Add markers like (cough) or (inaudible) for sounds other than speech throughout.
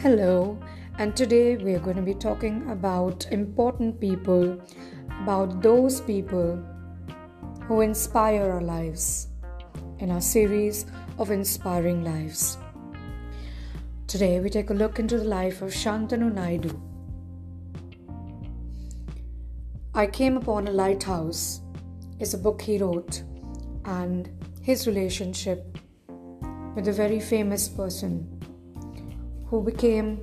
Hello, and today we are going to be talking about important people, about those people who inspire our lives in our series of inspiring lives. Today we take a look into the life of Shantanu Naidu. I Came Upon a Lighthouse is a book he wrote, and his relationship with a very famous person who became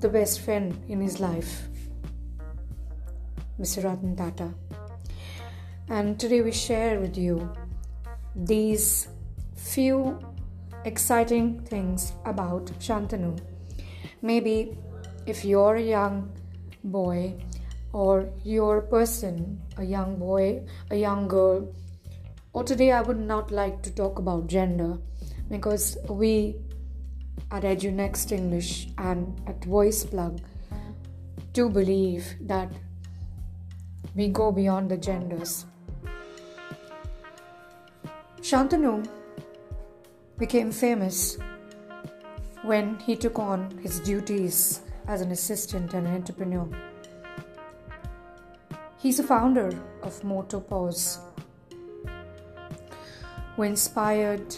the best friend in his life, Mr. Ratan Tata. And today we share with you these few exciting things about Shantanu. Maybe if you're a young boy or you're a person, a young boy, a young girl, or today I would not like to talk about gender because we at EduNext English and at VoicePlug do believe that we go beyond the genders. Shantanu became famous when he took on his duties as an assistant and an entrepreneur. He's a founder of Motopaws, who inspired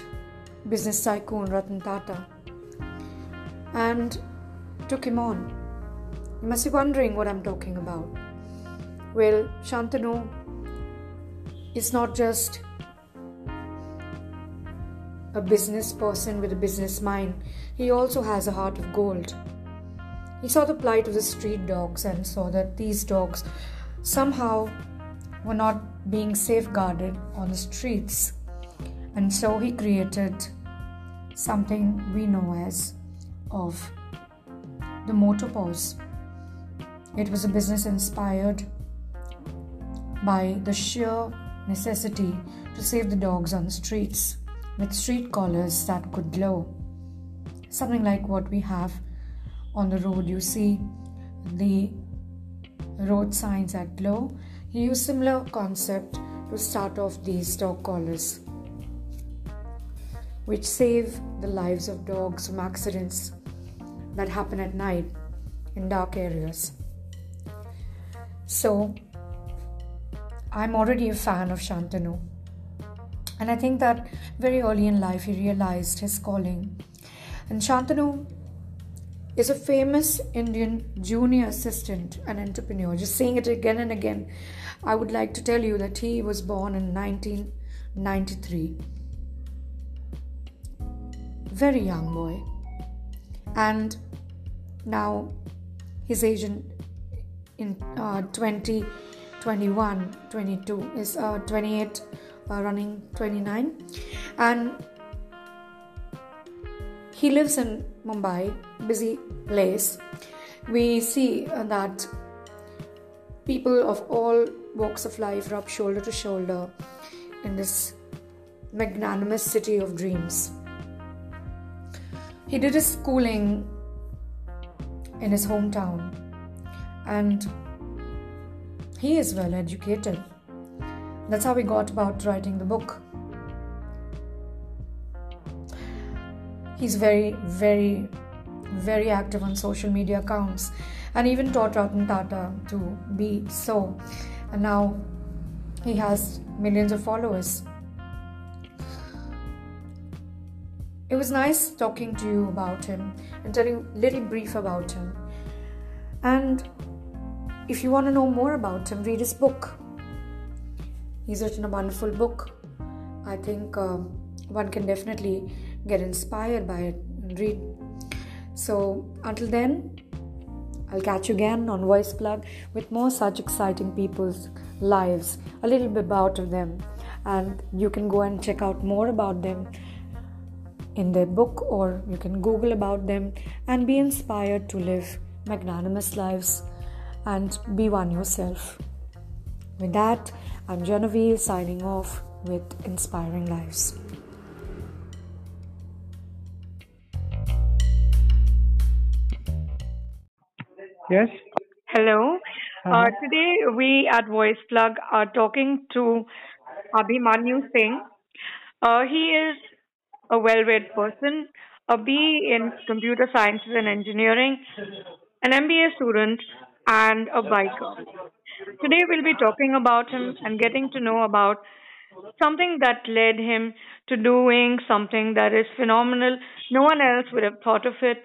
business tycoon Ratan Tata and took him on. You must be wondering what I'm talking about. Well, Shantanu is not just a business person with a business mind, he also has a heart of gold. He saw the plight of the street dogs and saw that these dogs somehow were not being safeguarded on the streets. And so he created something we know as of the Motopaws. It was a business inspired by the sheer necessity to save the dogs on the streets with street collars that could glow. Something like what we have on the road. You see the road signs that glow. He used similar concept to start off these dog collars which save the lives of dogs from accidents that happen at night in dark areas. So, I'm already a fan of Shantanu. And I think that very early in life he realized his calling. And Shantanu is a famous Indian junior assistant and entrepreneur. Just saying it again and again, I would like to tell you that he was born in 1993 very young boy. And now his age in, in uh, 20, 21, 22 is uh, 28, uh, running 29. And he lives in Mumbai, busy place. We see uh, that people of all walks of life rub shoulder to shoulder in this magnanimous city of dreams. He did his schooling in his hometown and he is well educated. That's how he got about writing the book. He's very, very, very active on social media accounts and even taught Ratan Tata to be so. And now he has millions of followers. It was nice talking to you about him and telling a little brief about him. And if you want to know more about him, read his book. He's written a wonderful book. I think um, one can definitely get inspired by it and read. So until then, I'll catch you again on Voice Plug with more such exciting people's lives, a little bit about them, and you can go and check out more about them in their book or you can Google about them and be inspired to live magnanimous lives and be one yourself. With that, I'm Genevieve signing off with Inspiring Lives. Yes. Hello. Uh, today we at Voice Plug are talking to Abhimanyu Singh. Uh, he is a well-read person, a BE in computer sciences and engineering, an MBA student, and a biker. Today we'll be talking about him and getting to know about something that led him to doing something that is phenomenal. No one else would have thought of it.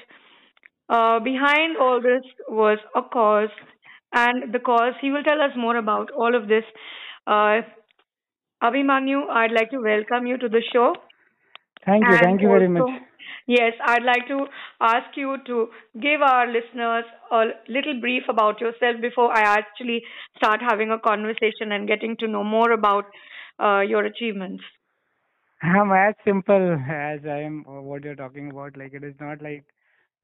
Uh, behind all this was a cause, and the cause he will tell us more about all of this. Uh, Abhimanyu, I'd like to welcome you to the show. Thank you. And Thank you very also, much. yes, I'd like to ask you to give our listeners a little brief about yourself before I actually start having a conversation and getting to know more about uh, your achievements. I'm as simple as I am uh, what you're talking about. Like it is not like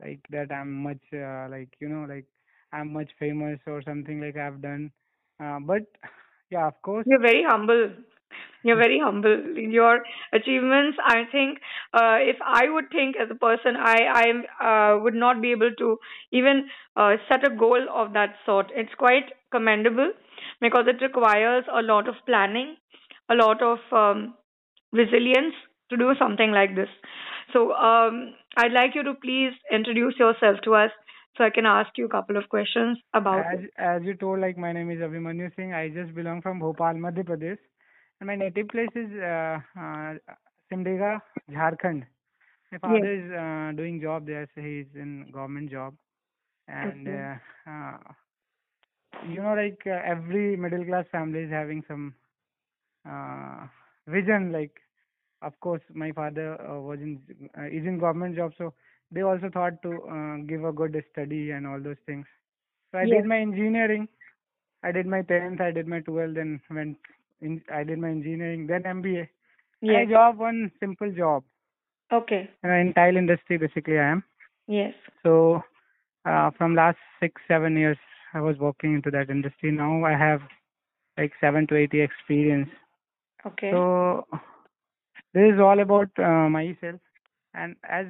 like that I'm much uh, like you know like I'm much famous or something like I've done. Uh, but yeah, of course. You're very humble. You're very humble. In your achievements, I think, uh, if I would think as a person, I I uh, would not be able to even uh, set a goal of that sort. It's quite commendable because it requires a lot of planning, a lot of um, resilience to do something like this. So um, I'd like you to please introduce yourself to us so I can ask you a couple of questions about As it. as you told, like my name is Abhimanyu Singh. I just belong from Bhopal, Madhya Pradesh, and my native place is uh, uh, Simdega, Jharkhand. My Yes. father is uh, doing job there, so he's in government job, and Okay. uh, uh, you know, like uh, every middle class family is having some uh, vision. Like, of course, my father uh, was in uh, is in government job, so they also thought to uh, give a good study and all those things. So I Yes. did my engineering. I did my tenth. I did my twelfth. Then went in. I did my engineering. Then MBA. And I job one simple job Okay. uh, in tile industry. Basically, I am. Yes. So uh, from last six seven years, I was working into that industry. Now I have like seven to eight year experience. Okay. So this is all about uh, myself, and as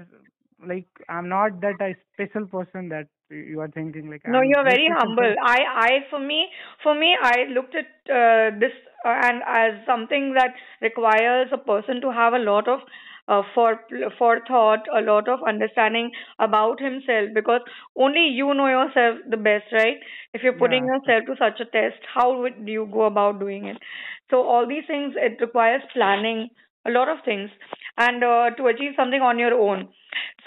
like I'm not that a special person that you are thinking like No, I'm you're very humble. I, I, for me, for me, I looked at uh, this and as something that requires a person to have a lot of uh, for forethought, a lot of understanding about himself, because only you know yourself the best, right? If you're putting Yeah, yourself to such a test, how would you go about doing it? So all these things, it requires planning, a lot of things, and uh, to achieve something on your own.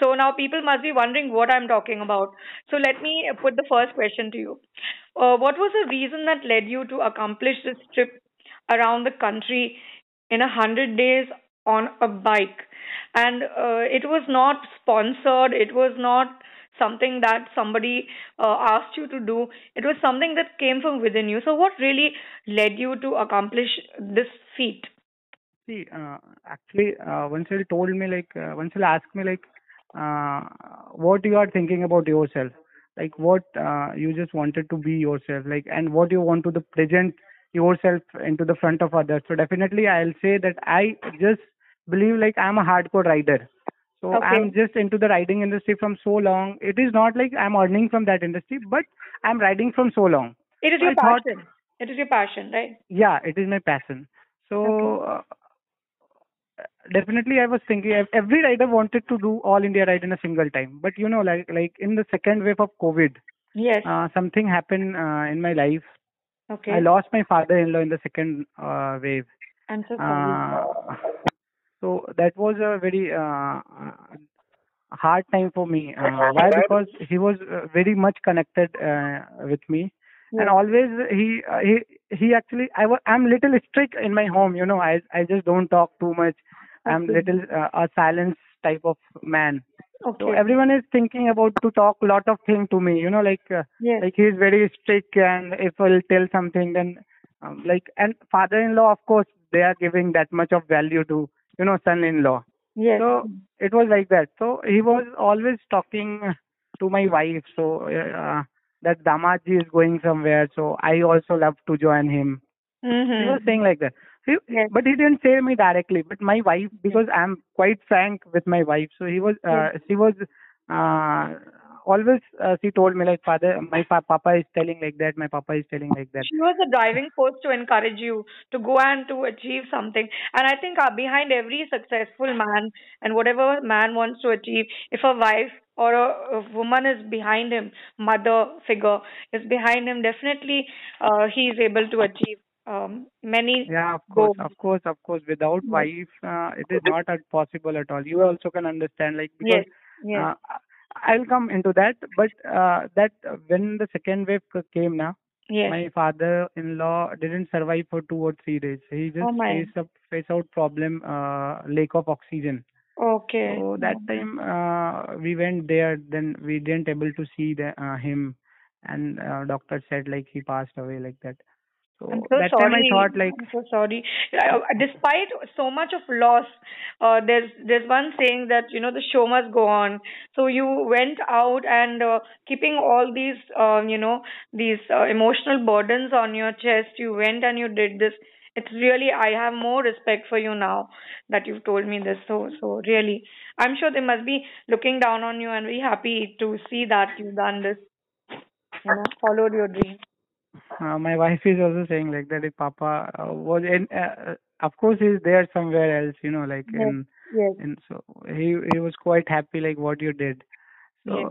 So now people must be wondering what I'm talking about. So let me put the first question to you. Uh, what was the reason that led you to accomplish this trip around the country in a hundred days on a bike? And uh, it was not sponsored. It was not something that somebody uh, asked you to do. It was something that came from within you. So what really led you to accomplish this feat? See, uh, actually, uh, once you told me like, uh, once you asked me like, uh, what you are thinking about yourself, like what uh, you just wanted to be yourself, like, and what you want to the present yourself into the front of others. So definitely, I'll say that I just believe like I'm a hardcore rider. So Okay. I'm just into the riding industry from so long. It is not like I'm earning from that industry, but I'm riding from so long. It is So your thought, passion. It is your passion, right? yeah, it is my passion. Okay. So uh, definitely, I was thinking every rider wanted to do all India ride in a single time. But you know, like like in the second wave of COVID, Yes. uh, something happened uh, in my life. Okay. I lost my father-in-law in the second uh, wave. I'm so sorry. Uh, so that was a very uh, hard time for me. Uh, why? Because he was uh, very much connected uh, with me, and always he uh, he he actually I was I'm little strict in my home. You know, I I just don't talk too much. I'm little uh, a silence type of man. So everyone is thinking about to talk lot of thing to me. You know, like uh, Yes. like he's very strict, and if I'll tell something, then um, like and father-in-law, of course, they are giving that much of value to you know son-in-law. Yes. So it was like that. So he was always talking to my wife. So uh, that Damaji is going somewhere. So I also love to join him. He was Mm-hmm. saying like that. He, but he didn't say me directly. But my wife, because I'm quite frank with my wife, so he was, uh, she was uh, always uh, she told me like father my pa- papa is telling like that my papa is telling like that She was a driving force to encourage you to go and to achieve something. And I think uh, behind every successful man and whatever man wants to achieve, if a wife or a, a woman is behind him, mother figure is behind him, definitely uh, he is able to achieve um, many yeah of course goals. of course of course without Yes. wife uh, it is not at possible at all you also can understand like because Yes, yes, uh, I'll come into that but uh, that when the second wave came now yes. my father-in-law didn't survive for two or three days he just Oh faced up face out problem uh, lack of oxygen Okay. So that time uh, we went there. Then we didn't able to see the, uh, him, and uh, doctor said like he passed away like that. So I'm so that sorry. time I thought like I'm so sorry. Uh, despite so much of loss, uh, there's there's one saying that you know the show must go on. So you went out and uh, keeping all these um, you know these uh, emotional burdens on your chest. You went and you did this. It's really I have more respect for you now that you've told me this. So so really, I'm sure they must be looking down on you and be happy to see that you've done this. You know, followed your dream. Uh, my wife is also saying like that. If Papa uh, was in, uh, uh, of course he's there somewhere else, you know, like Yes. in Yes. and so he he was quite happy like what you did. So, Yes.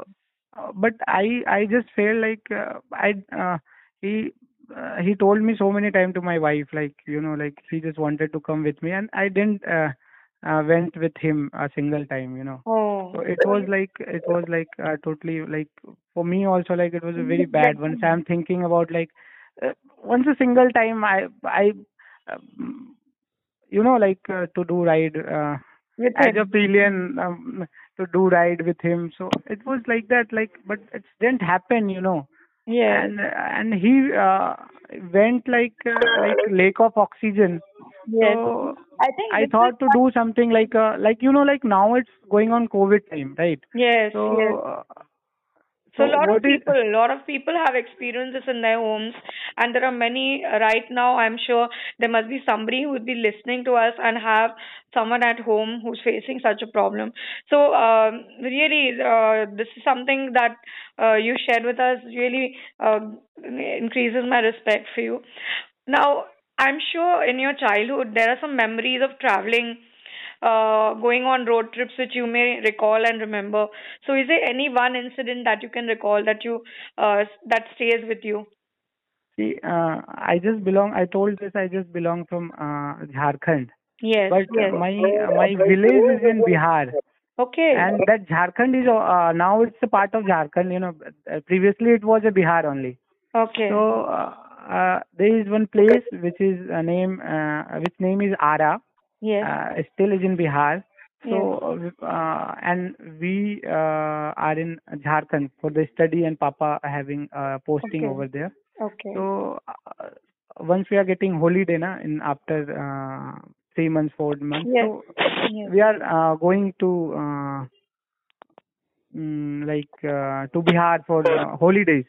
uh, but I I just feel like uh, I uh, he uh, he told me so many times to my wife like you know like he just wanted to come with me and I didn't uh, uh, went with him a single time you know. Oh. So it was like it was like uh, totally like for me also like it was a very bad. Once I'm thinking about like uh, once a single time I I um, you know like uh, to do ride uh, With as him. a pillion um, to do ride with him. So it was like that like but it didn't happen you know Yes. and and he uh, went like uh, like lack of oxygen. Yes. So I think I thought to do something like uh, like you know like now it's going on COVID time, right? Yes, So yes. uh, So a lot of people, a lot of people have experienced this in their homes, and there are many uh, right now. I'm sure there must be somebody who would be listening to us and have someone at home who's facing such a problem. So um, really, uh, this is something that uh, you shared with us. Really uh, increases my respect for you. Now, I'm sure in your childhood there are some memories of traveling uh, going on road trips which you may recall and remember. So, is there any one incident that you can recall that you uh, that stays with you? see, uh, I just belong. I told this. I just belong from uh, Jharkhand, Yes. but yes. my my village is in Bihar, okay. and that Jharkhand is uh, now it's a part of Jharkhand. You know, uh, previously it was a Bihar only. okay. So uh, uh, there is one place which is a name uh, which name is Ara. Yes. uh, still is in Bihar. So, uh, and we uh, are in Jharkhand for the study, and Papa having uh, posting Okay. over there. okay. So, uh, once we are getting holiday, na, in after uh, three months, four months, Yes. so yes. we are uh, going to uh, mm, like uh, to Bihar for uh, holidays.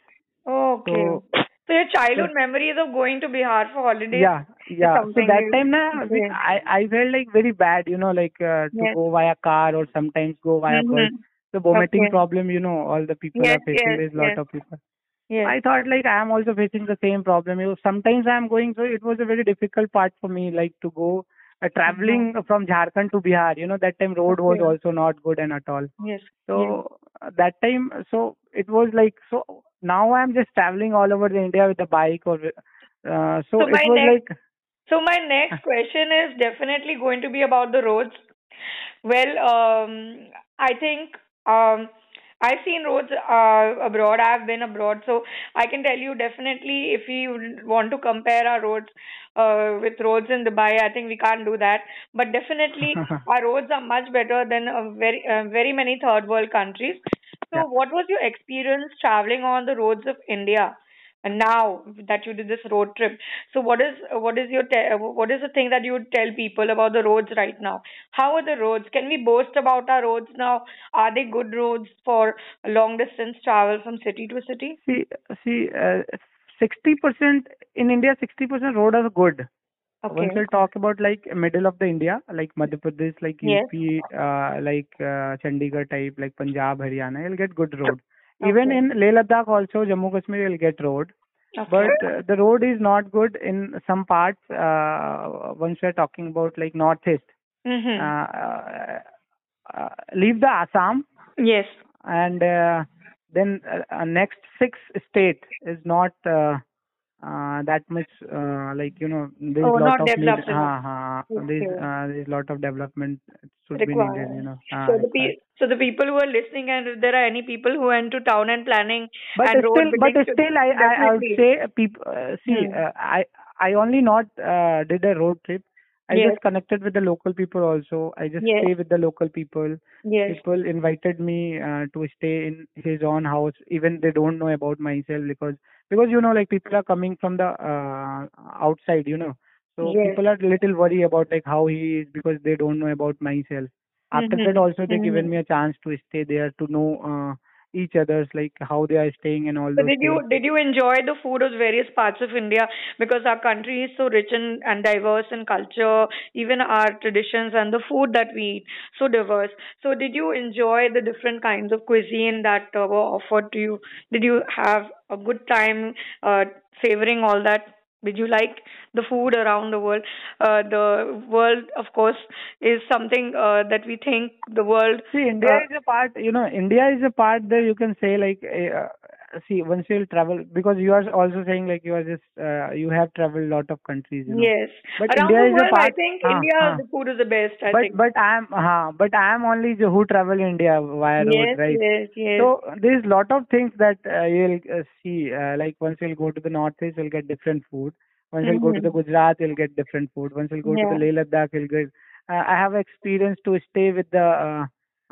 Okay. So, So your childhood memories of going to Bihar for holidays? yeah, yeah. So that time, na, I I felt like very bad, you know, like uh, to Yes. go via car or sometimes go via bus. Mhm. the vomiting Okay. problem, you know, all the people Yes, are facing. yes, There's lot of people. Yes. I thought like I am also facing the same problem. You know, sometimes I am going, so it was a very difficult part for me, like to go uh, traveling from Jharkhand to Bihar. You know, that time road was Mm-hmm. Also not good and at all. yes. So uh, that time, so it was like so. Now I am just traveling all over the India with a bike or. Uh, so, So it my was next- like So my next (laughs) question is definitely going to be about the roads. Well, um, I think um, I've seen roads uh, abroad. I've been abroad, so I can tell you definitely if we want to compare our roads uh, with roads in Dubai, I think we can't do that. But definitely (laughs) our roads are much better than uh, very uh, very many third world countries. So, Yeah. what was your experience traveling on the roads of India? And now that you did this road trip, so what is what is your te- what is the thing that you would tell people about the roads right now? How are the roads? Can we boast about our roads now? Are they good roads for long distance travel from city to city? see see uh, sixty percent in India, sixty percent road are good. Okay. Once we'll talk about like middle of the India, like Madhya Pradesh, like Yes. UP, uh, like uh, Chandigarh type, like Punjab, Haryana, you'll get good road. Even in Leh Ladakh also, Jammu Kashmir will get road, Okay. but uh, the road is not good in some parts. Uh, once we are talking about like northeast, Mhm. uh, uh, leave the Assam yes. and uh, then uh, uh, next six state is not uh, uh, that much uh, like you know there's Oh, lot not of need, uh, uh, there's uh, there's lot of development should be needed you know. Uh, So the pe- so the people who are listening, and if there are any people who went to town and planning but and road still but still I, I I would say people uh, see Hmm. uh, I I only not uh, did a road trip I Yes. just connected with the local people also I just Yes. stay with the local people Yes. people invited me uh, to stay in his own house even they don't know about myself because because you know like people are coming from the uh, outside you know so Yes. people are little worried about like how he is because they don't know about myself after Mhm. that also they given Mhm. me a chance to stay there to know uh, each other's like how they are staying and all So those did you things. did you enjoy the food of various parts of India because our country is so rich and, and diverse in culture, even our traditions and the food that we eat so diverse. So did you enjoy the different kinds of cuisine that uh, were offered to you? Did you have a good time uh, savoring all that? Did you like the food around the world? Uh, the world, of course, is something uh, that we think the world. See, India uh, is a part, you know, India is a part that you can say like, uh, see, once you'll travel, because you are also saying like you are just, uh, you have traveled a lot of countries, you know. Yes. But Around India the is a world, I think हाँ, India, हाँ. the food is the best. I but think. but I am, uh, but I am only who travel India via yes, road, right? yes, yes. So there is lot of things that uh, you'll uh, see. Uh, like once you'll go to the northeast, you'll get different food. Once you'll go to the Mhm. Gujarat, you'll get different food. Once you'll go to the Yeah. Leh Ladakh, you'll get. Uh, I have experience to stay with the uh,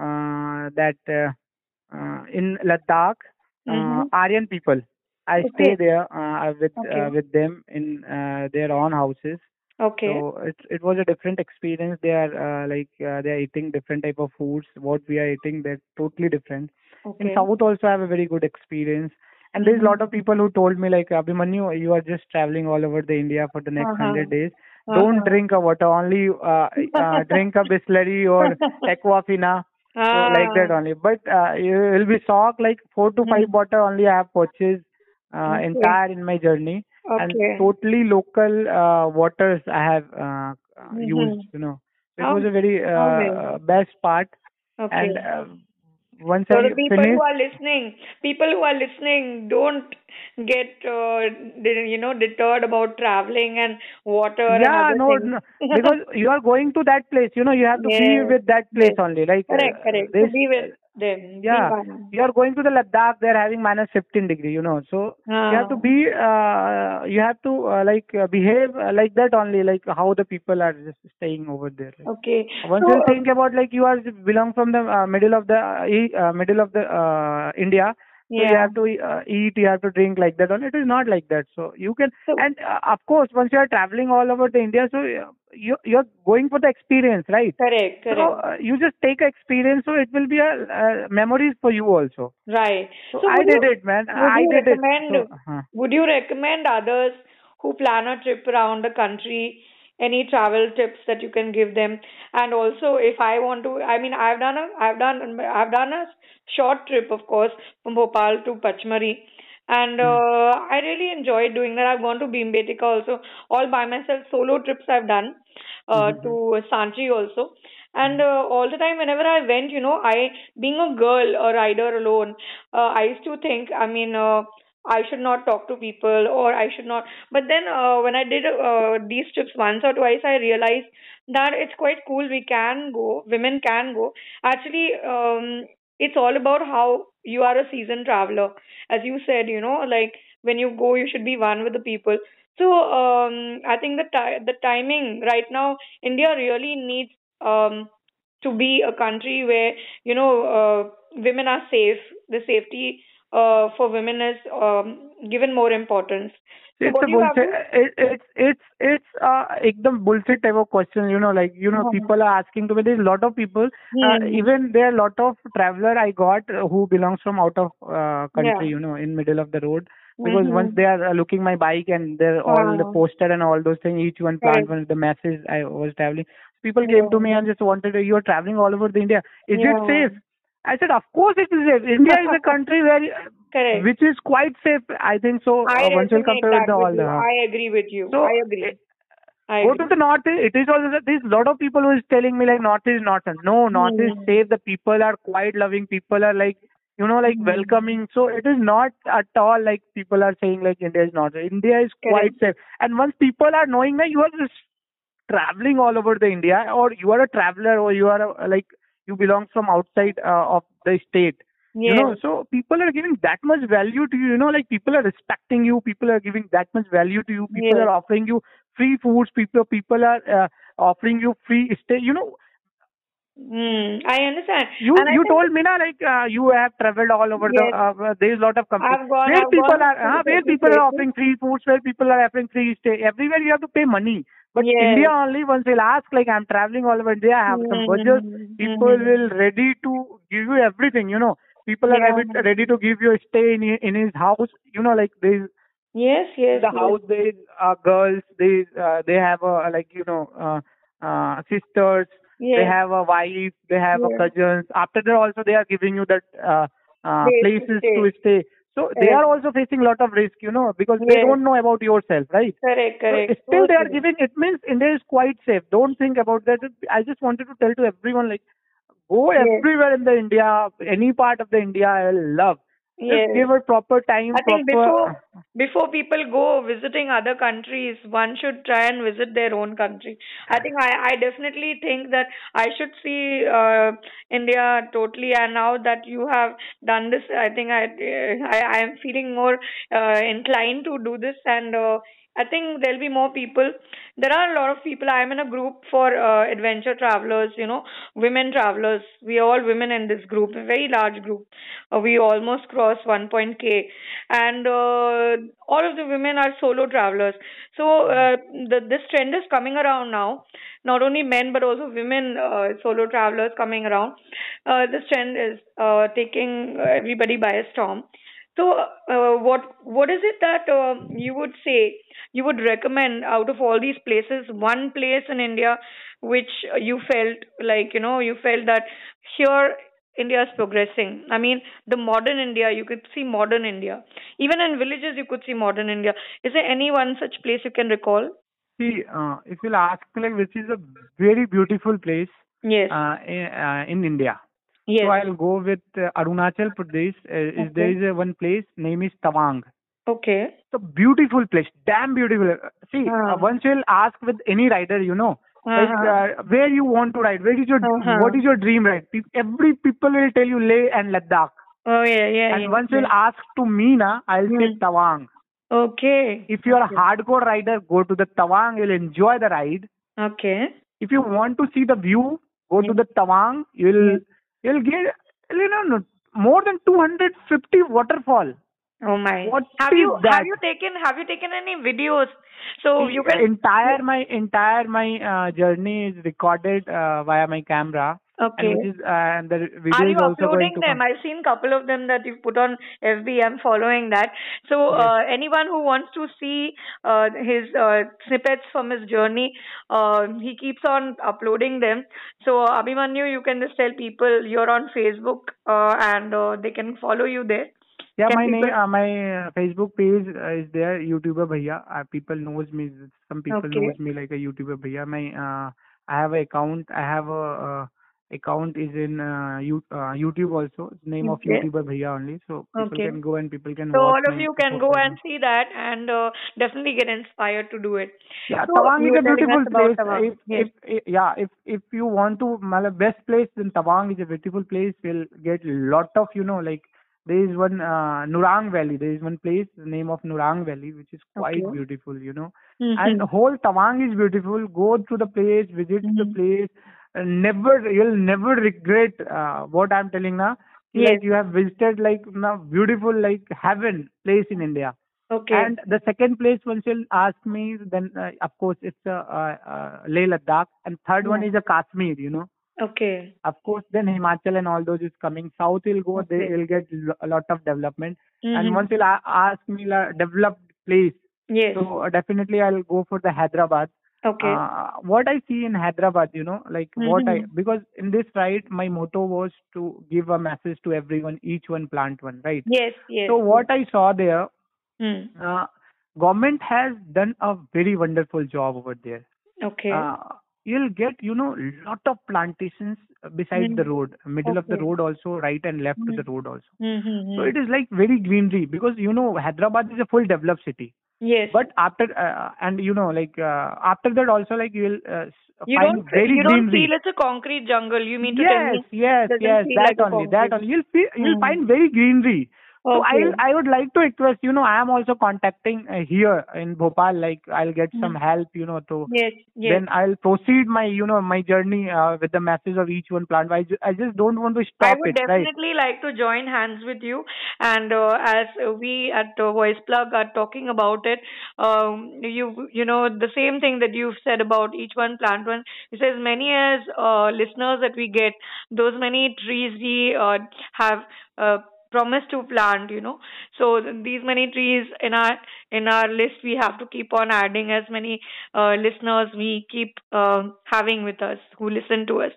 uh, that uh, uh, in Ladakh, uh, Mhm. Aryan people. I Okay. stay there uh, with Okay. uh, with them in uh, their own houses. okay. So it it was a different experience. They are uh, like uh, they are eating different type of foods. What we are eating, they're totally different. okay. In South also I have a very good experience. And there's a lot of people who told me like Abhimanyu, you are just traveling all over the India for the next Uh-huh. hundred days. Don't Uh-huh. drink a water, only uh, uh, drink a (laughs) Bisleri or Aquafina. So like that only. But uh, you will be shocked like four to five Mhm. bottle only I have purchased uh, Okay. entire in my journey and totally local uh, waters I have uh, Mhm. used. You know, it Oh, was a very uh, okay. best part. Okay. And uh, once so I the people finished, who are listening, people who are listening, don't get uh, you know deterred about traveling and water. yeah, other no, no, (laughs) because you are going to that place. You know, you have to be with that place yes. only. Like correct, uh, correct. To be with yeah, you are going to the Ladakh. They're having minus 15 degree. You know, so you have to Ah. be. Uh, you have to uh, like uh, behave uh, like that only. Like how the people are just staying over there. Like, Okay. Once so, you think about like you are belong from the uh, middle of the uh, uh, middle of the uh, India, so you have to uh, eat, you have to drink like that. Only it is not like that. So you can, So- and uh, of course, once you are traveling all over the India, so uh, you you're going for the experience, right? correct, correct. So uh, you just take experience, so it will be a uh, memories for you also. right. So, So I did you- it, man. I did recommend- it. So, uh, Would you recommend others who plan a trip around the country any travel tips that you can give them? And also, if I want to, I mean, I've done a, I've done, I've done a short trip, of course, from Bhopal to Pachmarhi. And uh, I really enjoyed doing that. I've gone to Bhimbetka also, all by myself. Solo trips I've done uh, Mhm. to Sanchi also. And uh, all the time, whenever I went, you know, I, being a girl, a rider alone, uh, I used to think, I mean, uh, I should not talk to people or I should not. But then uh, when I did uh, these trips once or twice, I realized that it's quite cool. We can go, women can go. Actually, um, it's all about how you are a seasoned traveler. As you said, you know, like when you go, you should be one with the people. So um, I think the ti- the timing right now, India really needs um, to be a country where you know uh, women are safe. The safety uh, for women is um, given more importance. So it's a do you have bullshit. It, it's it's it's uh ekdam bullshit type of question. You know, like you know, Uh-huh. people are asking to me. There's a lot of people. Uh, Hmm. even there are a lot of traveler I got who belongs from out of uh, country. Yeah. You know, in middle of the road. Because Mhm. once they are uh, looking my bike and they're all the Ah. poster and all those things, each one plant Correct. one the message I was traveling. People came to me and just wanted, to, you are traveling all over the India. Is Yeah. it safe? I said, of course it is safe. India is a country where, Correct. which is quite safe. I think so. I uh, once you compare that with all you. I agree with you. So, I agree. I Go agree. to the north. It is also that there's a lot of people who is telling me like north is not. No, north is Hmm. safe. The people are quite loving. People are like you know like Hmm. welcoming. So it is not at all like people are saying like India is not. India is quite safe. And once people are knowing that you are just traveling all over the India, or you are a traveler, or you are a, like you belong from outside uh, of the state. Yes. You know, so people are giving that much value to you. You know, like people are respecting you. People are giving that much value to you. People Yes. are offering you free foods. People people are uh, offering you free stay. You know, Hmm. I understand. you And you told me na like uh, you have traveled all over Yes. the. Uh, there is a lot of companies gone- where I've people are uh, where people are offering free foods, where people are offering free stay. Everywhere you have to pay money. But Yes. India only once they'll ask like I'm traveling all over India, I have some Hmm. budget. People Hmm. will ready to give you everything. You know, people are Yeah. ready, to give you a stay in in his house. You know, like there's Yes, yes. the yes. house there are girls they uh, they have a like you know uh, uh, sisters Yes. they have a wife they have a Yes. cousins after that also they are giving you that uh, uh, Place places stay. to stay so they are also facing a lot of risk you know because they don't know about yourself right Correct, correct. so still they are giving it means india is quite safe don't think about that i just wanted to tell to everyone like go Yes. everywhere in the india any part of the india i love Yes. just give proper time I think proper before before people go visiting other countries, one should try and visit their own country. I think I, I definitely think that I should see uh, India totally. And now that you have done this, I think I I, I am feeling more uh, inclined to do this. And uh, I think there'll be more people. There are a lot of people. I am in a group for uh, adventure travelers. You know, women travelers. We are all women in this group, a very large group. Uh, we almost crossed 1.k, and uh, all of the women are solo travelers. So uh, the, this trend is coming around now. Not only men but also women uh, solo travelers coming around. Uh, this trend is taking everybody by a storm. So, uh, what what is it that uh, you would say you would recommend out of all these places? One place in India which you felt like you know you felt that here India is progressing. I mean, the modern India you could see modern India. Even in villages you could see modern India. Is there any one such place you can recall? See, uh, if you'll ask like, which is a very beautiful place Yes. uh, in, uh, in India. Yes. So I'll go with uh, Arunachal Pradesh. Uh, is there Okay. is a one place name is Tawang. okay. It's a beautiful place, damn beautiful. Uh, See, Ah. uh, once you'll ask with any rider, you know, Uh-huh. uh, where you want to ride, where is your Uh-huh. what is your dream ride? Every people will tell you Leh and Ladakh. oh yeah, yeah. and yeah, once you'll ask to me, na, I'll say Hmm. Tawang. Okay. If you're a hardcore rider, go to the Tawang. You'll enjoy the ride. Okay. if you want to see the view, go to the Tawang. You'll. You'll get you know more than 250 waterfall. Oh my. What have you that? have you taken have you taken any videos? So you can entire my entire my uh, journey is recorded uh, via my camera. Okay. And is uh, the video Are you uploading them? I've seen couple of them that you've put on FB. I'm following that. So uh, anyone who wants to see uh, his uh, snippets from his journey, uh, he keeps on uploading them. So Abhimanyu, you can just tell people you're on Facebook uh, and uh, they can follow you there. Yeah, Can my name, people- uh, my uh, Facebook page uh, is there. YouTuber Bhaiya. Uh, people knows me. Some people Okay. knows me like a YouTuber Bhaiya. My uh, I have a account. I have a uh, account is in uh, you, uh, YouTube also. It's name of Okay. YouTuber Bhaiya only. So people Okay. can go and people can So all of you can go and see that and uh, definitely get inspired to do it. Yeah, So Tawang is a beautiful place. If, Yes. if, if yeah, if if you want to, matlab, best place then Tawang is a beautiful place. You'll get lot of you know like there is one uh, Nurang Valley. There is one place the name of Nurang Valley which is quite Okay. beautiful. You know, Mhm. and whole Tawang is beautiful. Go to the place, visit the Mhm. place. Never you'll never regret uh, what I'm telling now. Yes. Like you have visited like now beautiful like heaven place in India. okay. And the second place, once you'll ask me, then uh, of course it's uh, uh, Leh Ladakh, and third one is a Kashmir. You know, okay. of course, then Himachal and all those is coming. South will go, they Okay. will get lo- a lot of development. Mhm. And once you'll a- ask me la developed place, yes. so uh, definitely I'll go for the Hyderabad. Okay. uh, what I see in Hyderabad, you know, like what I Mhm. because in this ride my motto was to give a message to everyone, each one plant one, right? yes. Yes. So what I saw there, Hmm. uh, government has done a very wonderful job over there. Okay. Uh, you'll get you know lot of plantations beside the Mhm. road, middle of the road also, right and left to the Mhm. road also. Mm-hmm. So it is like very greenery because you know Hyderabad is a full developed city. Yes. But after uh, and you know like uh, after that also like you will uh, you find don't very you don't feel it's a concrete jungle. You mean to tell me? yes, doesn't yes, that like only, that only. You'll feel, you'll Hmm. find very greenery. So Okay. I I would like to request, you know, I am also contacting uh, here in Bhopal. Like I'll get some Hmm. help, you know, to Yes. Yes. then I'll proceed my, you know, my journey uh, with the message of each one plant. I, I just don't want to I stop would it, right? definitely like to join hands with you. And uh, as we at uh, Voice Plug are talking about it, um, you you know the same thing that you've said about each one plant one. It says many as uh, listeners that we get, those many trees we uh, have uh, promised to plant. You know, so these many trees in our in our list we have to keep on adding as many uh, listeners we keep uh, having with us who listen to us.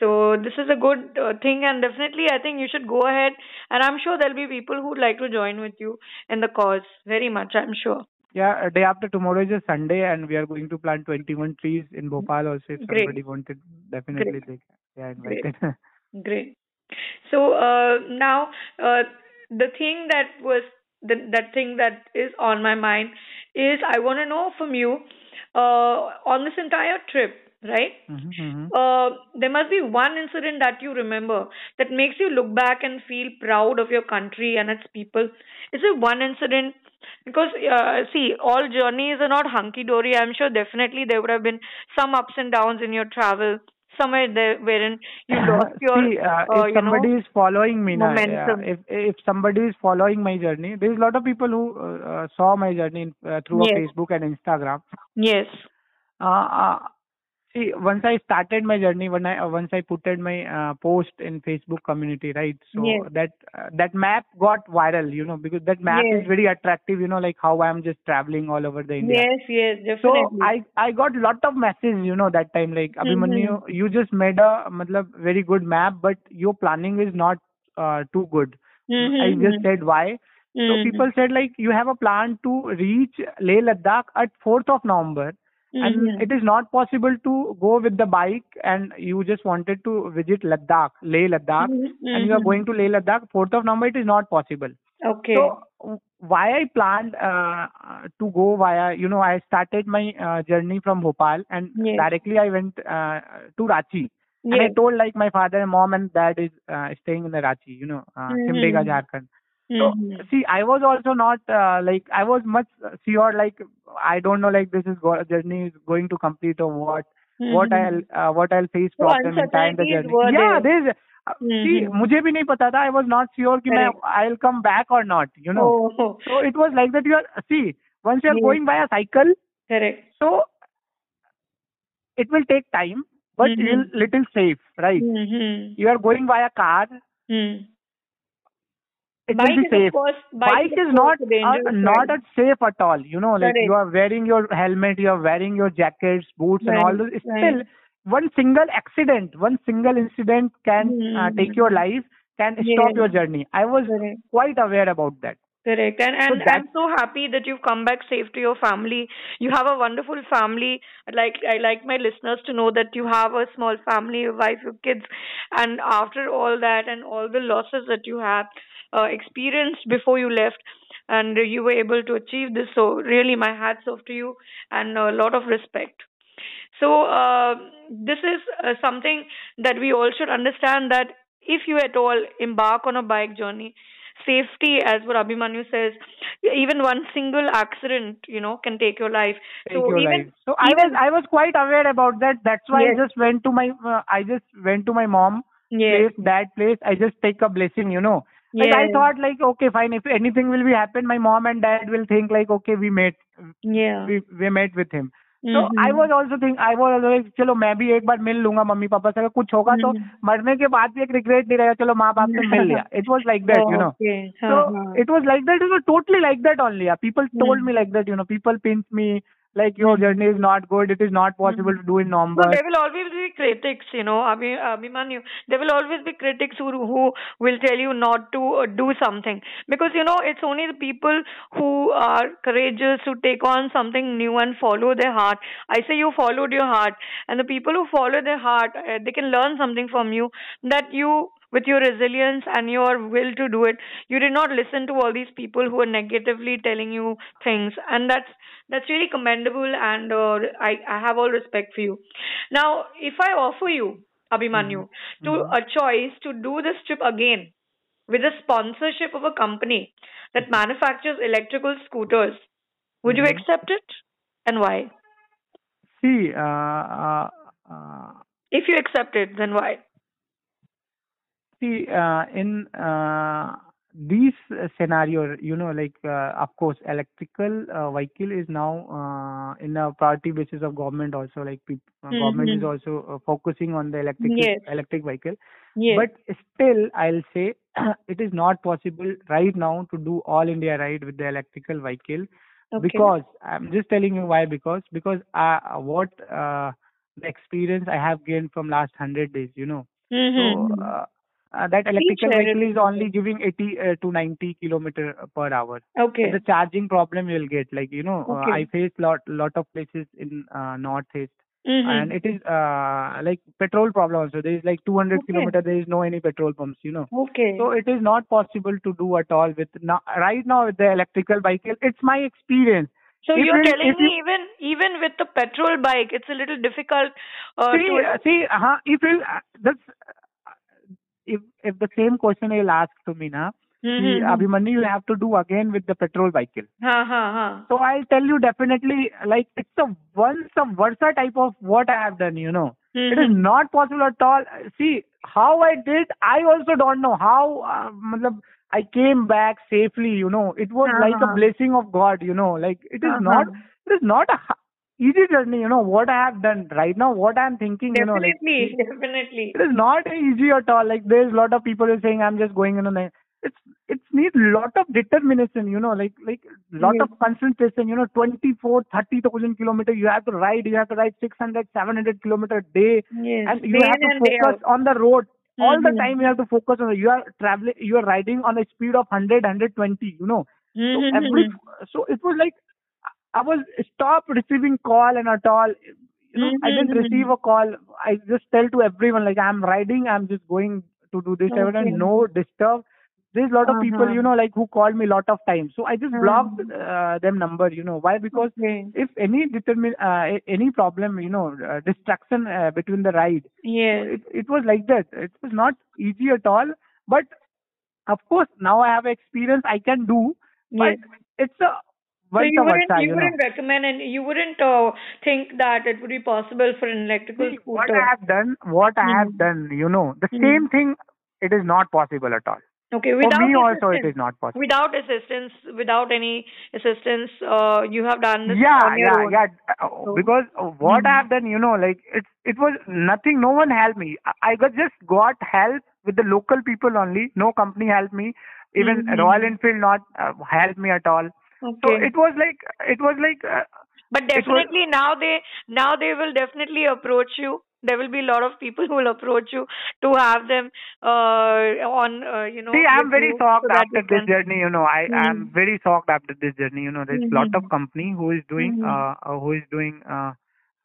So this is a good uh, thing, and definitely I think you should go ahead. And I'm sure there'll be people who'd like to join with you in the cause. Very much, I'm sure. Yeah, day after tomorrow is a Sunday, and we are going to plant 21 trees in Bhopal. Also, if Great. somebody wanted, definitely they they are Great. invited. (laughs) Great. So uh, now uh, the thing that was the, that thing that is on my mind is I want to know from you uh, on this entire trip, right? Mhm, mhm. Uh, there must be one incident that you remember that makes you look back and feel proud of your country and its people. Is there one incident? Because, uh, see, all journeys are not hunky dory. I'm sure definitely there would have been some ups and downs in your travel, somewhere there wherein you (laughs) lost your, See, uh, uh, if you somebody know, is following me now, momentum. if if somebody is following my journey, there is a lot of people who uh, uh, saw my journey in, uh, through Yes. Facebook and Instagram. yes, Uh, uh, see, once I started my journey, when I uh, once I put in my uh, post in Facebook community, right? So Yes. that uh, that map got viral, you know, because that map Yes. is very attractive, you know, like how I'm just traveling all over the India. yes, yes, So. I I got lot of messages, you know, that time like Abhimanyu, you just made a matlab, very good map, but your planning is not uh, too good. Mhm, I just mhm, said why. So mhm, people said like you have a plan to reach Leh Ladakh at 4th of November and mhm. it is not possible to go with the bike and you just wanted to visit Ladakh, Leh Ladakh Mhm, and you are mhm. going to Leh Ladakh 4th of November it is not possible. Okay. So why I planned uh, uh, to go via, you know, I started my uh, journey from Bhopal and Yes. directly I went uh, to Ranchi. And I told like my father, and mom and dad is uh, staying in the Ranchi, you know, uh, Mhm. Simdega, Jharkhand. So Mhm. see, I was also not uh, like I was much sure like I don't know like this is go- journey is going to complete or what what Mhm. I'll uh, what I'll face So problem in time the uncertainties journey. were Yeah, there. there is. Uh, see, Mhm. मुझे भी नहीं पता था. I was not sure कि मैं Correct. I'll come back or not. You know. Oh, So it was like that. You are see once you are Yes. going by a cycle, correct. so it will take time, but Mhm. you'll little safe, right? Mm-hmm. You are going by a car, Hmm. it Bike will be is safe. course Bike, is not uh, not at safe at all. You know, like Correct. you are wearing your helmet, you are wearing your jackets, boots, and all those. right. Still, one single accident, one single incident can uh, Mhm. take your life, can Yes. stop your journey. I was Correct. quite aware about that. Correct. And So I'm so happy that you've come back safe to your family. You have a wonderful family. I'd like I like my listeners to know that you have a small family, your wife, your kids, and after all that and all the losses that you have uh, experienced before you left, and you were able to achieve this. So really, my hats off to you and a lot of respect. So uh, this is uh, something that we all should understand that if you at all embark on a bike journey, safety, as what Abhimanyu says, even one single accident, you know, can take your life. Take so your even life. So I was I was quite aware about that. That's why Yes. I just went to my uh, I just went to my mom yes, place, that place. I just take a blessing, you know. Like I yes, thought, like okay, fine. If anything will be happen, my mom and dad will think like, okay, we met, yeah. we we met with him. So Mhm. I was also think I was also like, चलो मैं भी एक बार मिल लूंगा mummy papa से अगर कुछ होगा तो Mhm. मरने के बाद भी एक रिग्रेट नहीं रहेगा चलो माँ बाप से मिल लिया it was like that you no Okay. so Uh-huh. it was like that it was totally like that only yeah. people told Mhm. me like that you know people pinned me like your journey is not good. It is not possible to do in No, November there will always be critics, you know, i Abhi, Abhimanyu. There will always be critics who who will tell you not to uh, do something. Because you know it's only the people who are courageous to take on something new and follow their heart. I say you followed your heart, and the people who follow their heart, uh, they can learn something from you that you with your resilience and your will to do it you did not listen to all these people who are negatively telling you things. And that's that's really commendable and uh, I, I have all respect for you. Now if i offer you abhimanyu to Mhm. a choice to do this trip again with a sponsorship of a company that manufactures electrical scooters would you Mhm. accept it and why? See uh, uh, uh, if you accept it then why See, uh, in uh, these scenario, you know, like uh, of course, electrical uh, vehicle is now uh, in a priority basis of government also. Like peop- uh, government is also uh, focusing on the electric Yes. electric vehicle. yes But still, I'll say (clears throat) it is not possible right now to do all India ride with the electrical vehicle okay. because I'm just telling you why. Because because uh, what uh, the experience I have gained from last hundred days, you know. Mhm. So uh, uh, that electrical vehicle is only giving 80 uh, to 90 kilometer per hour. okay The charging problem you'll get, like you know, uh, I faced lot lot of places in uh, northeast, Mhm. and it is uh, like petrol problem also. There is like 200 Okay. kilometer. There is no any petrol pumps, you know. Okay. So it is not possible to do at all with now, right now with the electrical vehicle. It's my experience. So if you're it- telling me even even with the petrol bike, it's a little difficult. Uh, see, to, uh, see, uh, if you uh, that's uh, if if the same question you'll ask to me now, Mhm. Abhimanyu, you have to do again with the petrol vehicle. Ha ha ha. So I'll tell you definitely, like it's a once a versa type of what I have done. You know, it is Mhm. not possible at all. See how I did. I also don't know how. Uh, I came back safely. You know, it was like a Uh-huh. blessing of God. You know, like it is Uh-huh. not. It is not a easy journey. You know what I have done right now. What I am thinking. You know, like Definitely, (laughs) definitely. it is not easy at all. Like there's a lot of people who are saying I'm just going in a night. It's it's need lot of determination, you know, like like lot Yes. of concentration, you know, 24, 30,000 kilometer. You have to ride. You have to ride 600, 700 kilometer a day, Yes. and you Day have to and focus on the road all the Mhm. time. You have to focus on. You are traveling. You are riding on a speed of 100, 120. You know, so Mhm. every so it was like I was stopped receiving call and at all. You know, I didn't Mhm. receive a call. I just tell to everyone like I'm riding. I'm just going to do this. Okay. Everyone, no disturb. There's a lot of people, Uh-huh. you know, like who called me a lot of times. So I just Mhm. blocked uh, them number. You know why? Because Okay. if any determine uh, any problem, you know, uh, distraction uh, between the ride, Yeah. it, it was like that. It was not easy at all. But of course, now I have experience. I can do. But Yes. it's a So you wouldn't you you wouldn't recommend and you wouldn't uh, think that it would be possible for an electrical See, scooter. what I have done, what I have Mhm. done, you know, the Mhm. same thing. It is not possible at all. Okay, without For me also, it is not possible. Without assistance, without any assistance, uh, you have done this yeah, yeah, own. yeah. Uh, Because uh, what Mhm. I have done, you know, like it, it was nothing. No one helped me. I, I got just got help with the local people only. No company helped me. Even Mhm. Royal Enfield not uh, helped me at all. So it was like it was like uh, but it was- definitely now they now they will definitely approach you. There will be a lot of people who will approach you to have them uh, on uh, you know. See, I'm very shocked so after this journey. You know, I Mhm. am very shocked after this journey. You know, there's a lot of Mhm. company who is doing, Mhm. uh, uh, who is doing, uh,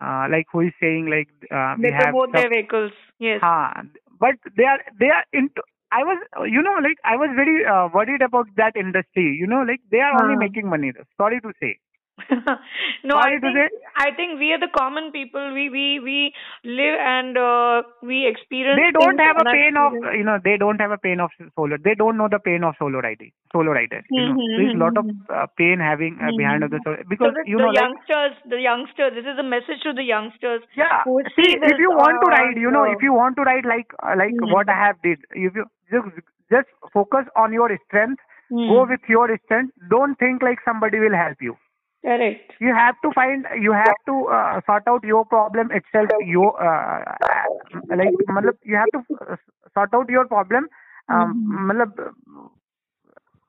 uh, like who is saying like uh, we They have. promote some- their vehicles. Yes. Haan, but they are they are into. I was, you know, like I was very uh, worried about that industry. You know, like they are only Huh. making money. Sorry to say. (laughs) no, Sorry I to think say. I think we are the common people. We we we live and uh, we experience. They don't have a pain of, you know, they don't have a pain of solo. They don't know the pain of solo riding, solo rider. You know, Mhm, there's a lot of mhm. uh, pain having uh, behind of the solo So because the, you the know, like youngsters, the youngsters. This is a message to the youngsters. Yeah. See, if you want to on, ride, you know, uh, if you want to ride like uh, like Mhm. what I have did, if you just just focus on your strength, Hmm. go with your strength. Don't think like somebody will help you. Correct. You have to find, you have to uh, sort out your problem itself. Your uh, like, you have to uh, sort out your problem. Um, matlab,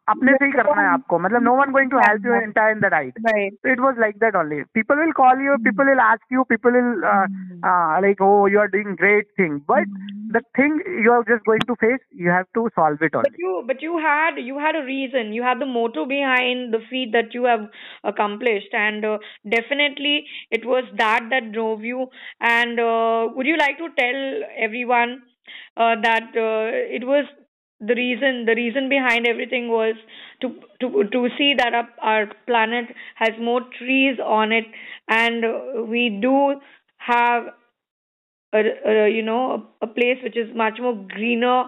अपने से ही करना है आपको मतलब no one going to help you entire in the right Right. So it was like that only. People will call you, people will ask you, people will uh, uh, like, oh, you are doing great thing. But the thing you are just going to face, you have to solve it But only. you, but you had you had a reason. You had the motto behind the feat that you have accomplished, and uh, definitely it was that that drove you. And uh, would you like to tell everyone uh, that uh, it was the reason? The reason behind everything was to to to see that our, our planet has more trees on it, and we do have a, a you know a, place which is much more greener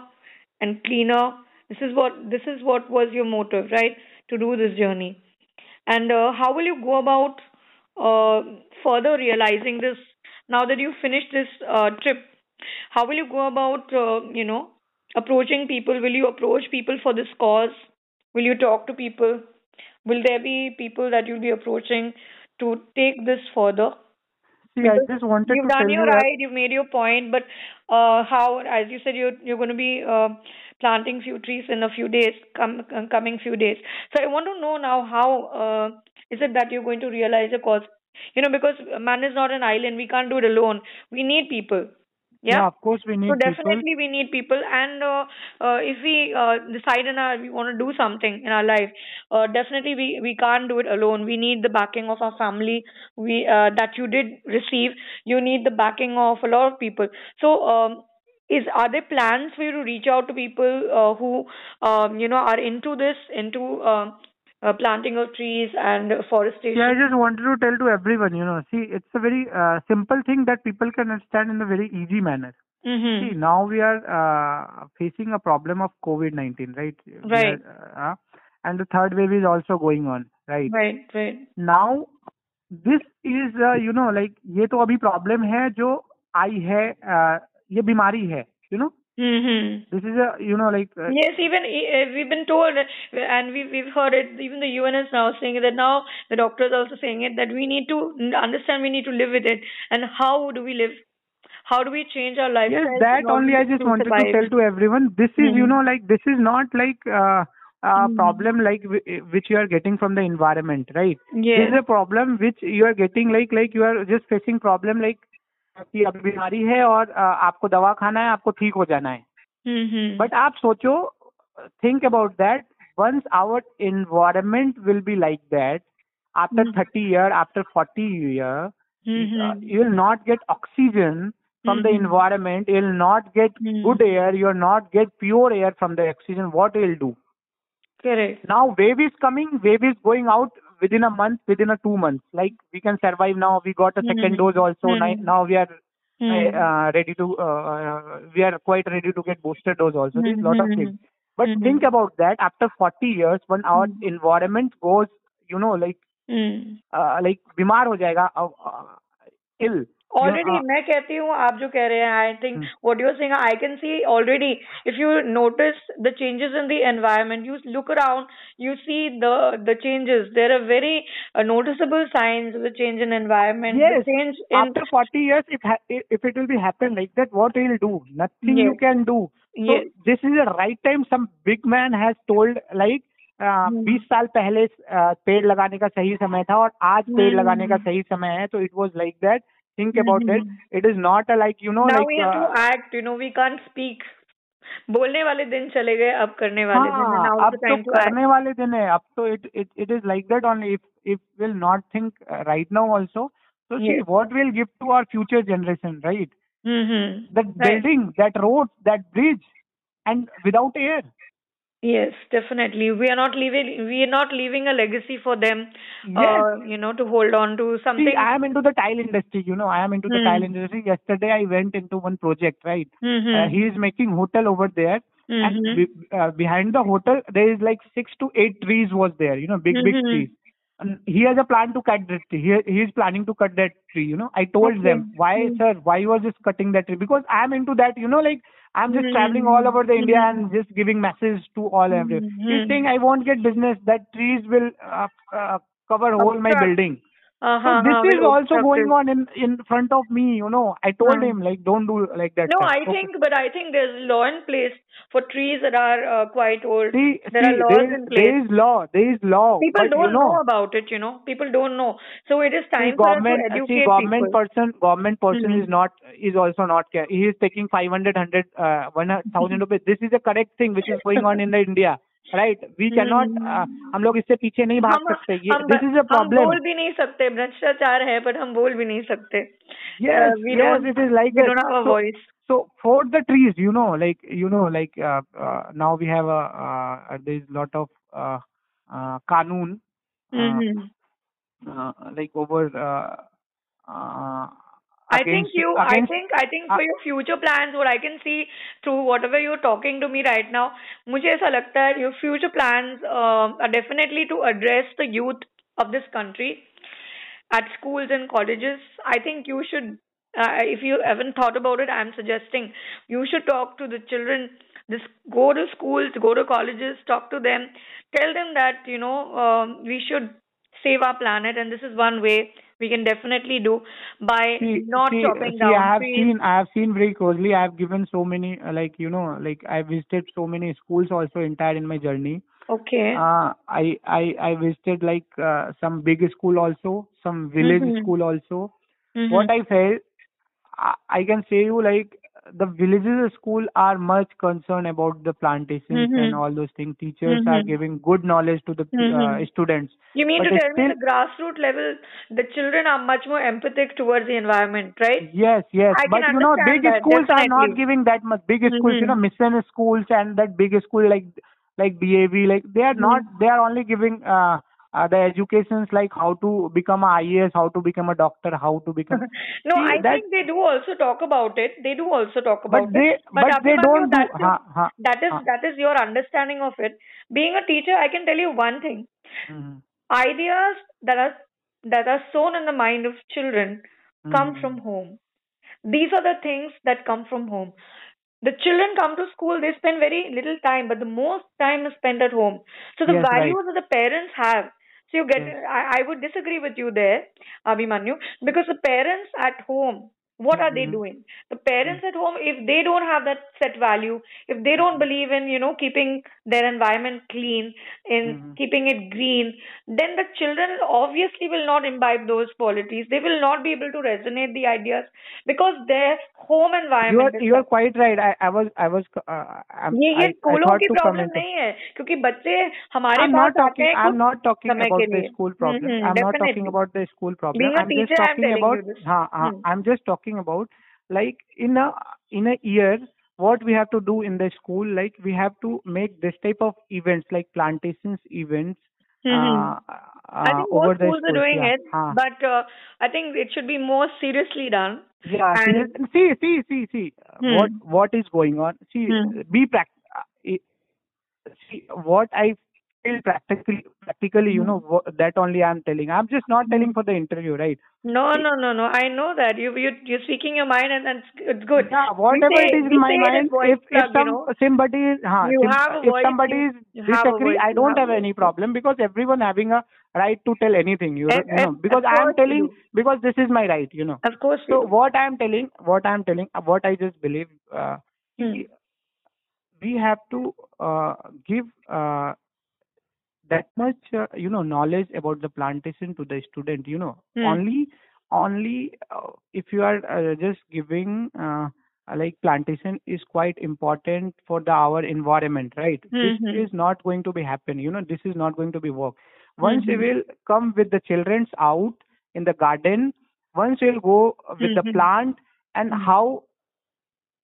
and cleaner. This is what this is what was your motive, right? To do this journey. And uh, how will you go about uh, further realizing this now that you finished this uh, trip? How will you go about uh, you know approaching people? Will you approach people for this cause? Will you talk to people? Will there be people that you'll be approaching to take this further? See, I just wanted You've to done your you right, you've made your point, but uh, how, as you said, you're you're going to be uh, planting few trees in a few days, com- com- coming few days. So I want to know now how uh, is it that you're going to realize a cause? You know, because man is not an island, we can't do it alone. We need people. Yeah. of course we need So people. definitely we need people, and uh, uh, if we uh, decide in our we want to do something in our life, uh, definitely we we can't do it alone. We need the backing of our family. We uh, that you did receive. You need the backing of a lot of people. So. Um, is are there plans for you to reach out to people uh, who um, you know are into this into uh, uh, planting of trees and forestation Yeah, I just wanted to tell to everyone, you know, see, it's a very uh, simple thing that people can understand in a very easy manner. mm-hmm. See, now we are uh, facing a problem of COVID-19, right? We Right. are, uh, and the third wave is also going on, right? right right now this is uh, you know like ये तो अभी problem है जो आई है uh, ये बीमारी है you know Mm-hmm. this is a you know like uh, Yes, even uh, we've been told, and we've we've heard it. Even the UN is now saying that now the doctors also saying it that we need to understand, we need to live with it, and how do we live? How do we change our lifestyle? yes that only I just wanted to tell to everyone this is you Mhm. know like this is not like uh, a Mhm. problem like whi- which you are getting from the environment right this Yes. is a problem which you are getting like like you are just facing problem like आपकी अब बीमारी है और आपको दवा खाना है आपको ठीक हो जाना है। हम्म, हम्म। बट आप सोचो think about that once our environment will be like that after thirty year after forty year you will not get oxygen from the environment you will not get good air you are not get pure air from the oxygen what will do now wave is coming wave is going out within a month, within a two months. Like we can survive now. We got a 2nd mm-hmm. dose also. Mm-hmm. Now we are hmm. eh, uh, ready to. Uh, we are quite ready to get booster dose also. There's a lot of hmm. things. But think about that. After 40 years, when our environment goes, you know, like uh, like bimar ho jayega, uh, uh ill. Already मैं कहती हूँ आप जो कह रहे हैं I think what you're saying I can see already if you notice the changes in the environment you look around you see the the changes there are very noticeable since the change in environment change in forty after if years if ha- if it will be happen like that what will do? Nothing yes. you can do. So yes. this is the right uh, बीस साल पहले uh, पेड़ लगाने का सही समय था और आज पेड़ लगाने का सही समय है तो it was like that think about it Hmm. it is not a like you know now like we have uh, to act you know we can't speak बोलने वाले दिन चले गए अब करने वाले दिन हाँ, now अब is the तो time to act करने वाले दिन है अब तो it it it is like that only if if we'll not think uh, right now also so see Yes. what we'll give to our future generation right mm-hmm. that Right. building that road that Yes, definitely. We are not leaving. We are not leaving a legacy for them. Yes. Uh, you know, to hold on to something. see i am into the tile industry you know i am into the Hmm. tile industry yesterday i went into one project right mm-hmm. uh, he is making hotel over there Mhm. and be, uh, behind the hotel there is like six to eight trees was there you know big big Mhm. trees he has a plan to cut that tree he, he is planning to cut that tree you know i told Okay. them why Hmm. sir why you are just cutting that tree because i am into that you know like i'm just Hmm. traveling all over the india and just giving message to all and everyone Mhm. he's saying i won't get business that trees will uh, uh, cover whole my building Uh-huh, So this uh, is also going on in in front of me. You know, I told Hmm. him like, don't do like that. No, stuff. I Okay. think, but I think there's law in place for trees that are uh, quite old. See, there see, are laws there, in place. is law. There is law. People but don't you know, know about it, you know. People don't know. So it is see, time for us to government, uh, educate see, government people. person, government person Mhm. is not is also not care. He is taking 500, 100, uh, 1000 (laughs) rupees. This is the correct thing which is going on in the India. Right? We cannot. Uh, हम लोग इससे पीछे नहीं भाग सकते. ये हम this is a हम बोल भी नहीं सकते भ्रष्टाचार है पर हम बोल भी नहीं सकते Uh, it is like we that. don't have a So- for the trees, you know, like you know, like uh, uh, now we have a uh, there is lot of uh, uh, kanun, uh, Mhm. uh, like over. Uh, uh, I think against- you, I against- think, I think for uh, your future plans, what I can see through whatever you're talking to me right now, मुझे ऐसा लगता है your future plans um, are definitely to address the youth of this country at schools and colleges. I think you should, uh, if you haven't thought about it, I'm suggesting you should talk to the children. This go to schools, go to colleges, talk to them, tell them that you know um, we should save our planet, and this is one way we can definitely do by See, not see, chopping see, down I have trees. seen, I have seen very closely. I have given so many, uh, like you know, like I visited so many schools also entire in my journey. Okay. Uh, I I I visited like uh, some big school also, some village Mhm. school also. Mhm. What I felt, I, I can say you like the villages school are much concerned about the plantations Mhm. and all those things. Teachers are Mhm. giving good knowledge to the uh, Mhm. students. You mean but to tell me the grassroots level, the children are much more empathic towards the environment, right? Yes, yes, I but you know, big that, schools are not giving that much. Big schools, you know, mission schools and that big school like like DAV, like they are not. Mhm. They are only giving uh, uh, the educations like how to become a IAS, how to become a doctor, how to become. (laughs) no, See, I that- think they do also talk about it. They do also talk about But they, it. but, they don't do. that is- Ha, ha, that is ha. that is your understanding of it. Being a teacher, I can tell you one thing: Mhm. ideas that are that are sown in the mind of children come Mhm. from home. These are the things that come from home. The children come to school, they spend very little time, but the most time is spent at home. So the Yes, right. values that the parents have. So you get, Yes. I, I would disagree with you there, Abhimanyu, because the parents at home, what are they Mhm. doing? The parents at home, if they don't have that set value, if they don't believe in, you know, keeping their environment clean, in Mhm. keeping it green, then the children obviously will not imbibe those qualities. They will not be able to resonate the ideas because their home You environment are is you are quite right. I I was I was uh, I'm, ये ये I, I स्कूलों thought की to problem comment. नहीं है क्योंकि बच्चे हमारे I'm pass not आते talking. हैं I'm कुछ not talking समय about के the लिए school problem. Mhm, I'm not definitely. talking about the school problem. Being a I'm just teacher, I'm talking telling about. you this. हाँ, हाँ, Hmm. I'm just talking about like in a in a year what we have to do in the school like we have to make this type of events like plantations events Mhm. uh, uh, I think over most schools are doing yeah. it, हाँ. but uh, I think it should be more seriously done. Yeah, And- see, see, see, see. Hmm. What what is going on? See, Hmm. be pract. uh, See, what I practically, practically, you Hmm. know, that only I'm telling. I'm just not telling for the interview, right? No, no, no, no. I know that you you you're speaking your mind, and that's it's good. Yeah, whatever say- it is in my say it as mind. If if some you know. somebody is, You sim- have a if somebody you- is disagree, voice, I don't have have any problem because everyone having a right to tell anything. You, And- know, and because I am telling because this is my right. You know. Of course. So what I am telling, what I am telling, what I just believe. Uh, Hmm. we have to uh, give uh, that much uh, you know knowledge about the plantation to the student you know Hmm. only only uh, if you are uh, just giving uh, like plantation is quite important for the our environment right this Mhm. is not going to be happen you know this is not going to be work once we Mhm. will come with the childrens out in the garden once we'll go with the Mhm. plant and how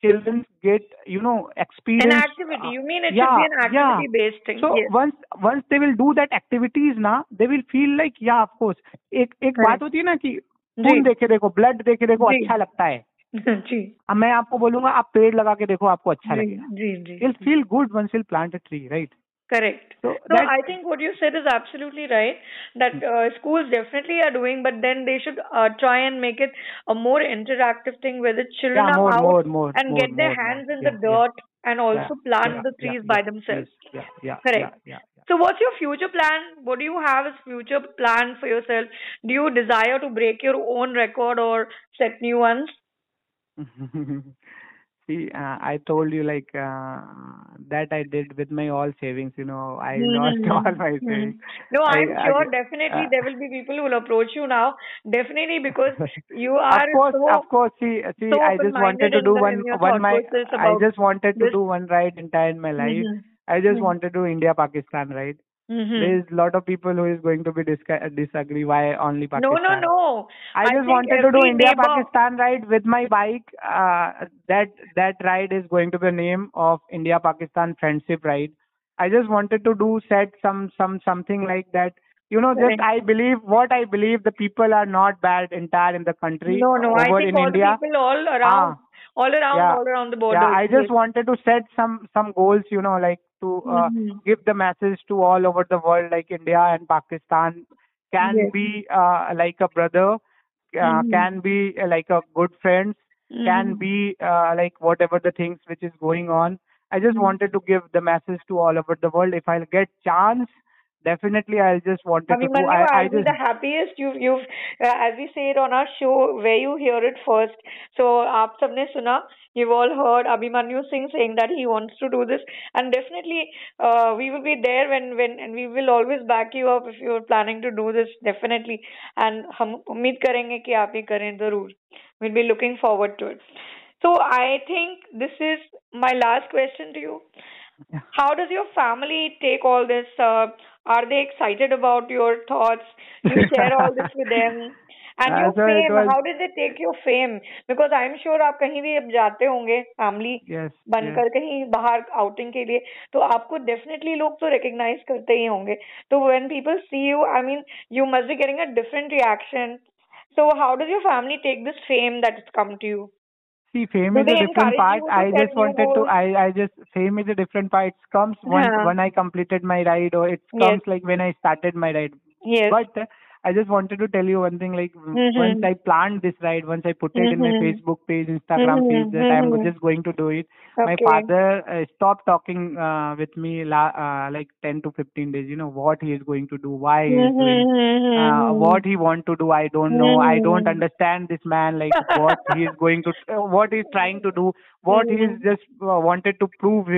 children get you know experience An activity. uh, You mean it yeah, should be an activity yeah. based thing? so yes. once once they will do that activities na they will feel like yeah of course एक एक Correct. बात होती है ना कि खून देखे देखो ब्लड देखे देखो। अच्छा लगता है जी अब मैं आपको बोलूँगा आप पेड़ लगा के देखो आपको अच्छा लगेगा जी जी you'll feel good once will plant a tree right correct. so So I think what you said is absolutely right. That uh, schools definitely are doing, but then they should uh, try and make it a more interactive thing where the children yeah are more out more more and get their hands in yeah, the dirt and also yeah, plant yeah, the trees yeah, by yeah, themselves. yeah yeah Correct. yeah yeah, yeah. So, what's your future plan? What do you have as future plan for yourself? Do you desire to break your own record or set new ones? (laughs) See, uh, I told you like uh, that I did with my all savings. You know, I lost all Mm-hmm. my savings. No, I, I'm sure I, definitely uh, there will be people who will approach you now. Definitely because (laughs) you are of course, so of course. See, see, so I just wanted to do one, one my. I just wanted to this. do one ride entire in my life. Mhm. I just Mhm. wanted to India Pakistan ride. Mhm. There is a lot of people who is going to be disca- disagree why only No, Pakistan. no, no. I I just wanted to do India Pakistan ride with my bike. Uh, that that ride is going to be the name of India Pakistan friendship ride. I just wanted to do set some some something like that. You know, just. I believe what I believe the people are not bad entire in the country No, no. I think in all India. the people all around, Ah, all around, yeah, all around the border. yeah. I just wanted to set some some goals. You know, like to uh, Mhm. give the message to all over the world, like India and Pakistan can Yes. be uh, like a brother, uh, Mhm. can be uh, like a good friends, can Mhm. be uh, like whatever the things which is going on. I just Mhm. wanted to give the message to all over the world. If I'll get chance, definitely i just wanted I mean, to do, I, I just... the happiest you've you've uh, as we say it on our show where you hear it first. So aap sabne suna. You've all heard abhimanyu singh saying that he wants to do this. And definitely uh, we will be there when when and we will always back you up if you're planning to do this definitely. And karenge ki aap we'll be looking forward to it. So i think this is my last question to you. How does your family take all this? Uh, are they excited about your thoughts? You share all this with them. (laughs) And Uh, your so it fame, was- how did they take your fame? Because I'm sure आप कहीं भी अब जाते होंगे family yes, yes. बनकर कहीं बाहर outing के लिए तो आपको डेफिनेटली लोग तो रिकग्नाइज करते ही होंगे तो when people see you I mean you must be getting a different reaction so how does your family take this fame that is come to you See, fame is a different part. I just wanted to. I I just fame is a different part. It comes once Yeah. when I completed my ride, or it Yes. comes like when I started my ride. Yes. But uh, I just wanted to tell you one thing. Like Mhm. once I planned this ride, once I put it in my Mhm. Facebook page, Instagram Mhm, page, that I'm mhm. just going to do it. My father uh, stopped talking uh, with me la- uh, like 10 to 15 days. You know what he is going to do, why he is doing uh, Mhm. what he want to do i don't know i don't understand this man like what he is going to uh, what he's trying to do what he is just uh, wanted to prove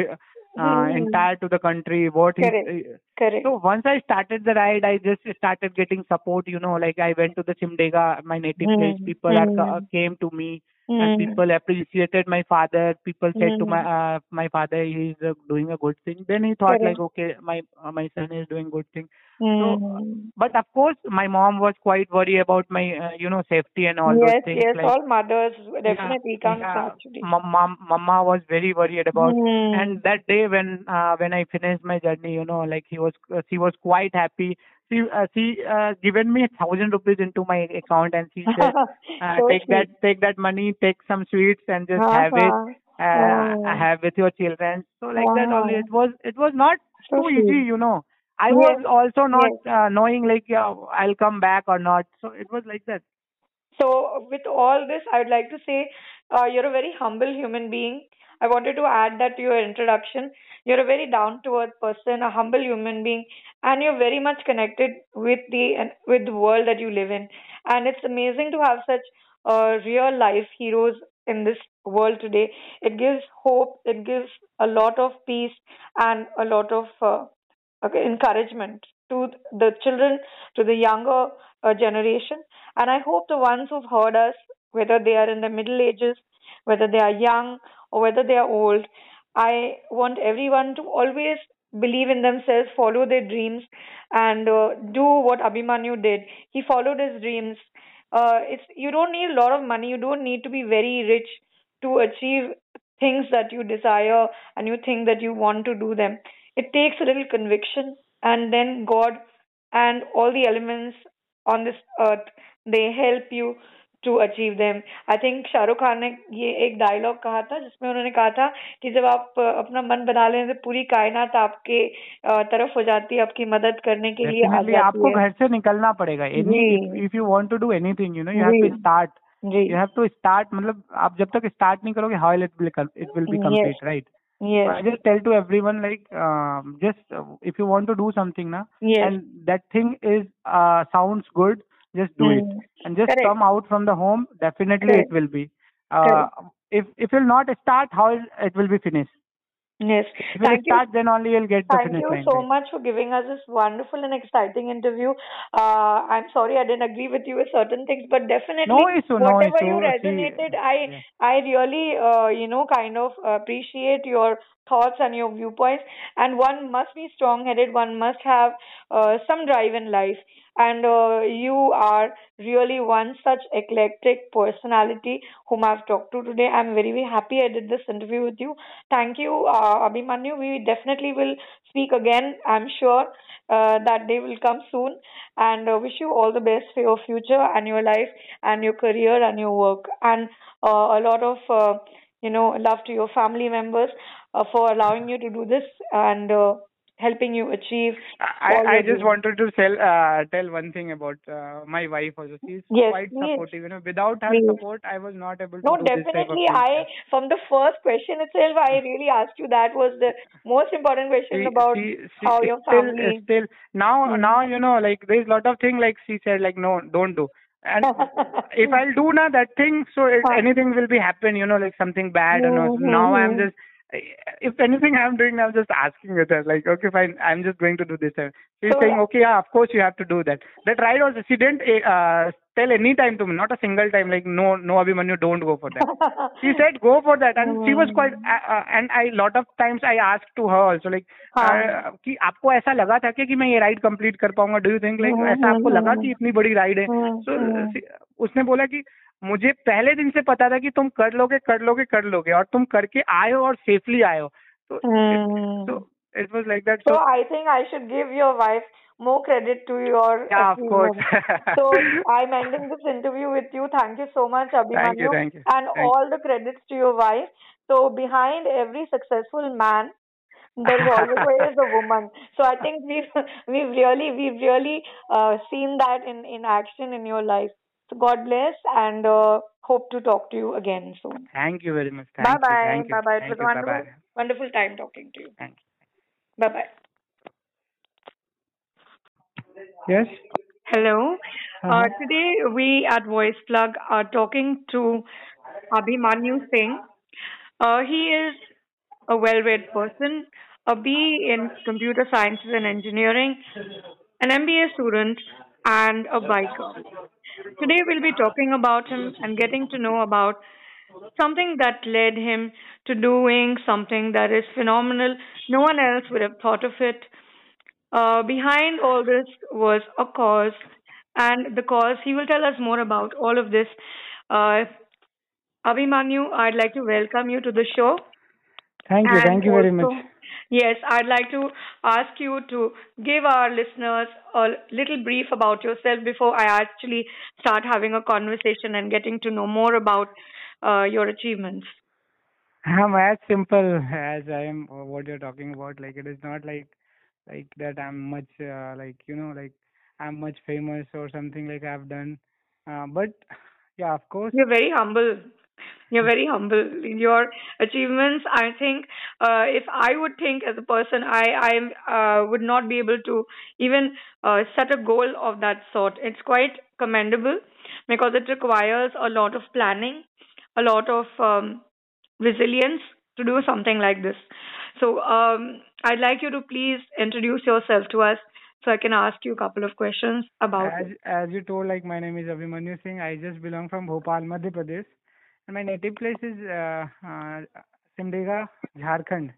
uh, Mhm. entire to the country what he Correct. uh, Correct. so once i started the ride i just started getting support you know like i went to the simdega my native place Mhm. people are co- Mhm. came to me Mhm. and people appreciated my father people said to my Mhm. uh, my father he's uh, doing a good thing then he thought Correct. like okay my uh, my son is doing good thing Mhm. but of course, my mom was quite worried about my, uh, you know, safety and all yes, those things. yes, like, all mothers definitely yeah, comes yeah, actually. mama was very worried about. And that day when uh, when I finished my journey, you know, like he was, uh, she was quite happy. She uh, she uh, given me a thousand rupees into my account, and she said, (laughs) uh, So take that take that money, take some sweets, and just Uh-huh. have it. Uh, Oh. have with your children. So like that only. It was it was not So too sweet. easy, you know. I Yes. was also not Yes. uh, knowing like yeah, I'll come back or not. So it was like that. So, with all this, I would like to say uh, you're a very humble human being. I wanted to add that to your introduction. You're a very down to earth person, a humble human being, and you're very much connected with the with the world that you live in. And it's amazing to have such uh, real life heroes in this world today. It gives hope. It gives a lot of peace and a lot of uh, okay, encouragement to the children, to the younger uh, generation. And I hope the ones who've heard us, whether they are in the middle ages, whether they are young, or whether they are old, I want everyone to always believe in themselves, follow their dreams, and uh, do what Abhimanyu did. He followed his dreams. Uh, it's you don't need a lot of money. You don't need to be very rich to achieve things that you desire and you think that you want to do them. It takes a little conviction, and then God and all the elements on this earth they help you to achieve them I think Shahrukh Khan ने ये एक dialogue कहा था जिसमें उन्होंने कहा था कि जब आप अपना मन बना लें तो पूरी कायनात आपके तरफ़ हो जाती है आपकी मदद करने के लिए आपको घर से निकलना पड़ेगा। If you want to do anything you know you have to start you have to start मतलब आप जब तक स्टार्ट नहीं करोगे how it it will be complete right Yes. I just tell to like just if you uh, to do something ना and that thing is and good just do it Mm. and just Correct. come out from the home. Definitely Correct. it will be. Uh, if if you'll not start, how it, will be finished. Yes. If Thank you. start, then only you'll get the Thank you line. so much for giving us this wonderful and exciting interview. Uh, I'm sorry I didn't agree with you with certain things, but definitely No issue, no whatever issue. you See, resonated, I yeah. I really uh, you know kind of appreciate your thoughts and your viewpoints. And one must be strong-headed. One must have uh, some drive in life. And uh, you are really one such eclectic personality whom I've talked to today. I'm very, very happy I did this interview with you. Thank you, uh, Abhimanyu. We definitely will speak again. I'm sure uh, that day will come soon. And uh, wish you all the best for your future and your life and your career and your work. And uh, a lot of, uh, you know, love to your family members uh, for allowing you to do this and uh, helping you achieve I, I just doing. wanted to tell uh, tell one thing about uh, my wife also. She's Yes, quite supportive. You know, without her support, I was not able to No, do this type of definitely. I, from the first question itself, I really asked you that was the most important question she, about she, she how your still family. still now Hmm. now you know like there's a lot of thing like she said like no don't do and if (laughs) I'll do now that thing so it, anything will be happen you know like something bad and all. Mhm, now I'm mhm. just if anything I'm doing I'm just asking with her like okay fine I'm just going to do this she's So- saying okay yeah of course you have to do that that ride also she didn't uh, tell any time to me not a single time like no no Abhimanyu don't go for that (laughs) she said go for that and she was quite uh, uh, and I lot of times I asked to her also like हाँ. uh, कि आपको ऐसा लगा था क्या कि मैं ये राइड कंप्लीट कर पाऊंगा do you think like hmm, ऐसा आपको हम्म, लगा हम्म। कि इतनी बड़ी राइड है हम्म, सो हम्म। उसने बोला कि मुझे पहले दिन से पता था कि तुम कर लोगे कर लोगे कर लोगे और तुम करके आए हो और सेफली आए हो तो Hmm. was like that So so I think I should give your wife more credit to your yeah of course so I'm ending this interview with you. Thank you so much, Abhimanyu, Thank you, thank you, and thank all you. the credits to your wife. So behind every successful man, there's always a woman. So I think we've we've really we've really uh, seen that in in action in your life. So God bless, and uh, hope to talk to you again soon. thank you very much Bye bye. Bye bye. It thank was you bye wonderful, bye wonderful time talking to you. thank you Bye bye. yes Hello. Uh, today we at Voice Plug are talking to Abhimanyu Singh. Uh, he is a well-read person, a B in computer sciences and engineering, an MBA student, and a biker. Today we'll be talking about him and getting to know about something that led him to doing something that is phenomenal. No one else would have thought of it. Uh, behind all this was a cause, and the cause he will tell us more about all of this. Uh, Abhimanyu, I'd like to welcome you to the show. thank you And thank you very much Yes, I'd like to ask you to give our listeners a little brief about yourself before I actually start having a conversation and getting to know more about uh, your achievements. I'm as simple as I am uh, what you're talking about. Like it is not like like that I'm much uh, like you know like I'm much famous or something like I've done. Uh, but yeah, of course. You're very humble. You're very humble. In your achievements, I think, uh, if I would think as a person, I I uh, would not be able to even uh, set a goal of that sort. It's quite commendable because it requires a lot of planning, a lot of um, resilience to do something like this. So um, I'd like you to please introduce yourself to us so I can ask you a couple of questions about As it. as you told, like my name is Abhimanyu Singh. I just belong from Bhopal, Madhya Pradesh, my native place is uh, uh, Simdega, Jharkhand.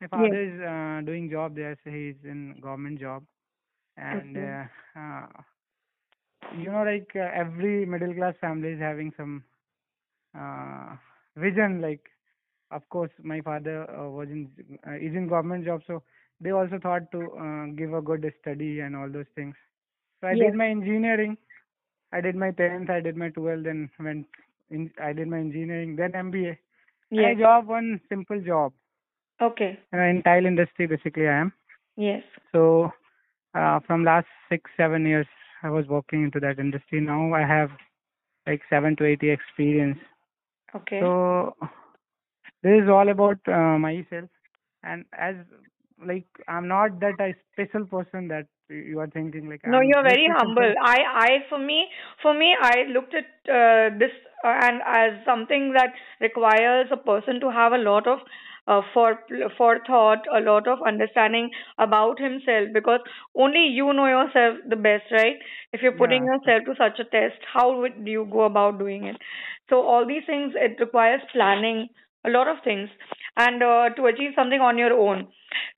My father is uh, doing job there, so he's in government job, and Okay. uh, uh, you know, like uh, every middle class family is having some uh, vision. Like, of course, my father uh, was in uh, is in government job, so they also thought to uh, give a good study and all those things. So I Yes. did my engineering. I did my 10th, I did my 12th, then went in, I did my engineering, then MBA. And I job one simple job. Okay. You know, in tile industry, basically, I am. Yes. So uh, from last six, seven years, I was working into that industry. Now I have like seven to eight year experience. Okay. So this is all about uh, myself, and as like I'm not that a special person that you are thinking like No, I'm you're very humble. simple. I, I, for me, for me, I looked at uh, this uh, and as something that requires a person to have a lot of uh, for forethought, a lot of understanding about himself, because only you know yourself the best, right? If you're putting Yeah, yourself to such a test, how would you go about doing it? So all these things, it requires planning, a lot of things, and uh, to achieve something on your own.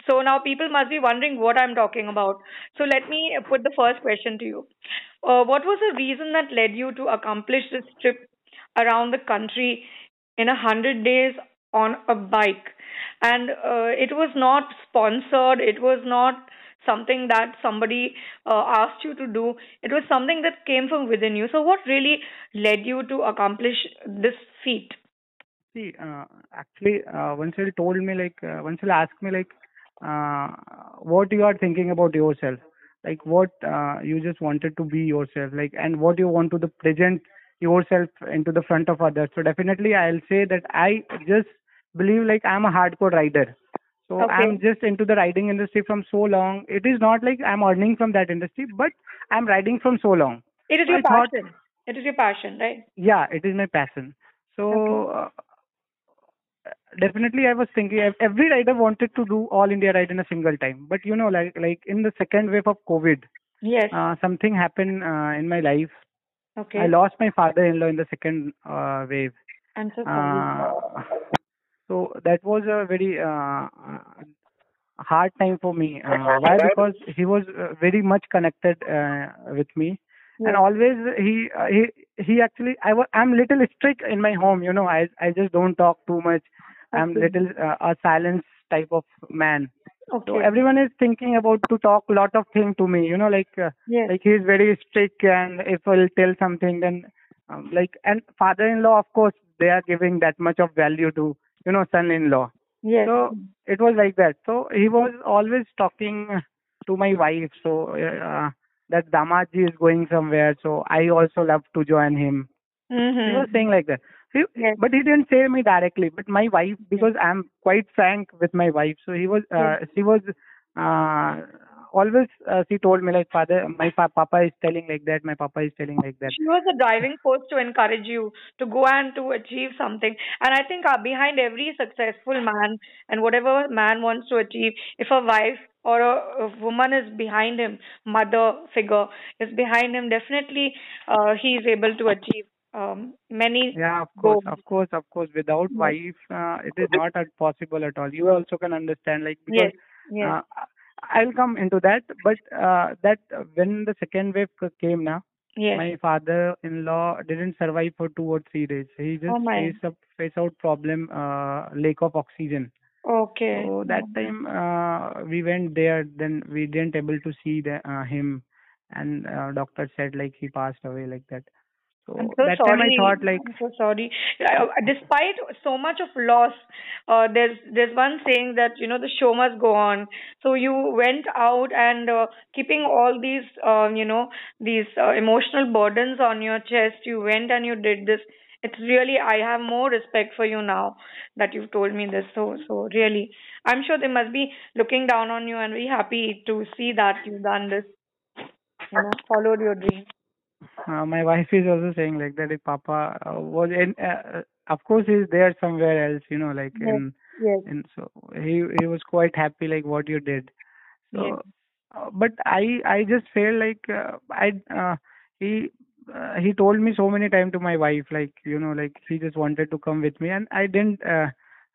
So now people must be wondering what I'm talking about. So let me put the first question to you. Uh, what was the reason that led you to accomplish this trip around the country in a hundred days on a bike? And uh, it was not sponsored. It was not something that somebody uh, asked you to do. It was something that came from within you. So what really led you to accomplish this feat? See, uh, actually, uh, Vansal told me like uh, Vansal asked me like uh, what you are thinking about yourself, like what uh, you just wanted to be yourself, like and what you want to the present yourself into the front of others. So definitely, I'll say that I just believe like I'm a hardcore rider. So I'm just into the riding industry from so long. It is not like I'm earning from that industry, but I'm riding from so long. It is So your thought, passion. It is your passion, right? yeah, it is my passion. Okay. So uh, definitely, I was thinking every rider wanted to do all India ride in a single time. But you know, like like in the second wave of COVID, Yes. uh, something happened uh, in my life. I lost my father-in-law in the second uh, wave. I'm so sorry. Uh, (laughs) so that was a very uh, hard time for me. Uh, why? Because he was uh, very much connected uh, with me, and always he uh, he he actually I was I'm little strict in my home. You know, I I just don't talk too much. I'm Okay. little uh, a silence type of man. So Okay. everyone is thinking about to talk lot of thing to me. You know, like uh, Yes. like he's very strict, and if I'll tell something, then um, like and father-in-law, of course, they are giving that much of value to you know son-in-law. Yes. So it was like that. So he was always talking to my wife. So uh, that Damaji is going somewhere. So I also love to join him. He was Mm-hmm. saying like that. Yes. but he didn't say me directly. But my wife, because I'm quite frank with my wife, so he was, uh, she was, uh, always, uh, she told me like, father, my pa- papa is telling like that, my papa is telling like that. She was a driving force to encourage you to go and to achieve something. And I think uh, behind every successful man and whatever man wants to achieve, if a wife or a, a woman is behind him, mother figure is behind him, definitely uh, he is able to achieve um, many Yeah, of course, goals. of course, of course. Without Yes. wife, uh, it is not at possible at all. You also can understand, like because Yes. Yes. uh, I'll come into that. But uh, that uh, when the second wave came now, Yes. my father-in-law didn't survive for two or three days. He just Oh faced up face out problem, uh, lack of oxygen. Okay. So that time uh, we went there. Then we didn't able to see the, uh, him, and uh, doctor said like he passed away like that. So I'm so that time I sorry. thought like I'm so sorry. Uh, Despite so much of loss, uh, there's there's one saying that you know the show must go on. So you went out and uh, keeping all these um, you know these uh, emotional burdens on your chest. You went and you did this. It's really I have more respect for you now that you've told me this. So so really, I'm sure they must be looking down on you and very happy to see that you've done this. You know, followed your dream. Uh, my wife is also saying like that. If Papa uh, was in, uh, of course, he's there somewhere else. You know, like Yes. in Yes. in so he he was quite happy like what you did. So, Yes. uh, but I I just felt like uh, I uh, he uh, he told me so many times to my wife like you know like he just wanted to come with me and I didn't uh,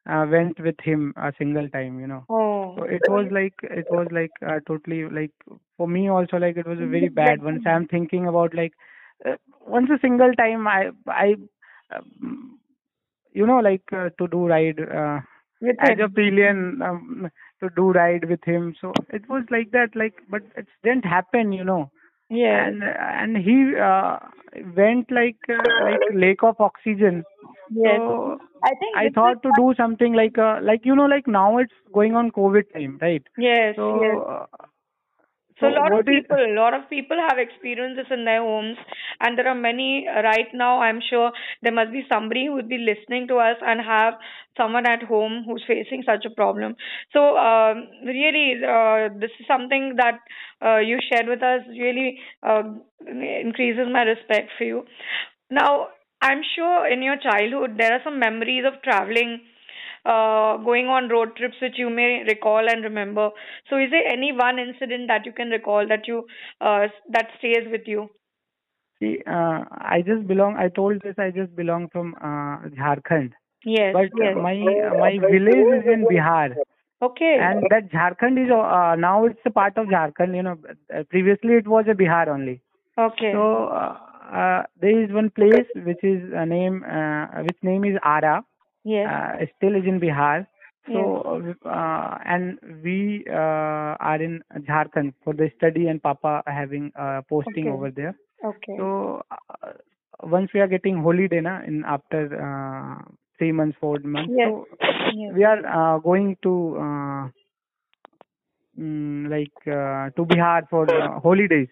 uh, went with him a single time. You know. Oh. So it was like it was like uh, totally like for me also like it was a very bad once I'm thinking about like uh, once a single time I I um, you know like uh, to do ride uh, With as him. a pillion um, to do ride with him so it was like that like but it didn't happen you know Yes. and and he uh, went like uh, like lack of oxygen Yes. so I think I thought to do something like uh, like you know like now it's going on COVID time, right? yes, So yes. uh, So a lot of people, a lot of people have experiences in their homes, and there are many uh, right now. I'm sure there must be somebody who would be listening to us and have someone at home who's facing such a problem. So um, really, uh, this is something that uh, you shared with us. Really uh, increases my respect for you. Now, I'm sure in your childhood there are some memories of traveling uh, going on road trips which you may recall and remember. So, is there any one incident that you can recall that you uh, that stays with you? see? Uh, I just belong. I told this. I just belong from uh, Jharkhand, Yes, but uh, yes. my my village is in Bihar, Okay. and that Jharkhand is uh, now it's a part of Jharkhand. You know, uh, previously it was a Bihar only. Okay. So uh, uh, there is one place which is a name uh, which name is Ara. Yes. Uh, still is in Bihar. So uh, and we uh, are in Jharkhand for the study and Papa having uh, posting Okay. over there. Okay. So uh, once we are getting holiday na in after uh, three months, four months, Yes. so Yes. we are uh, going to uh, mm, like uh, to Bihar for uh, holidays.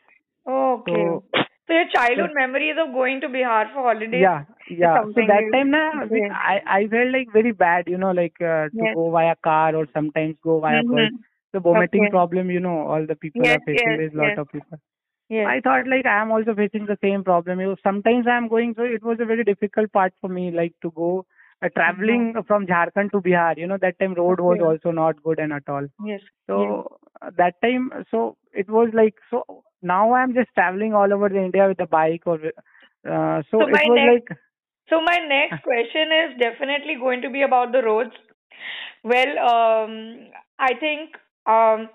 Okay. So So your childhood memories of going to Bihar for holidays? yeah, yeah. So that time na, Okay. I I felt like very bad, you know, like uh, to Yes. go via car or sometimes go via bus. Mhm. The vomiting Okay. problem, you know, all the people Yes, are facing. There's lot yes. of people. Yes. I thought like I am also facing the same problem. You know, sometimes I am going so it was a very difficult part for me, like to go uh, traveling from Jharkhand to Bihar. You know, that time road was also not good and at all. Yes. So uh, that time, so it was like so. Now I am just traveling all over the India with a bike or uh, so, So it my was next- like So my next (laughs) question is definitely going to be about the roads. Well, um, I think um,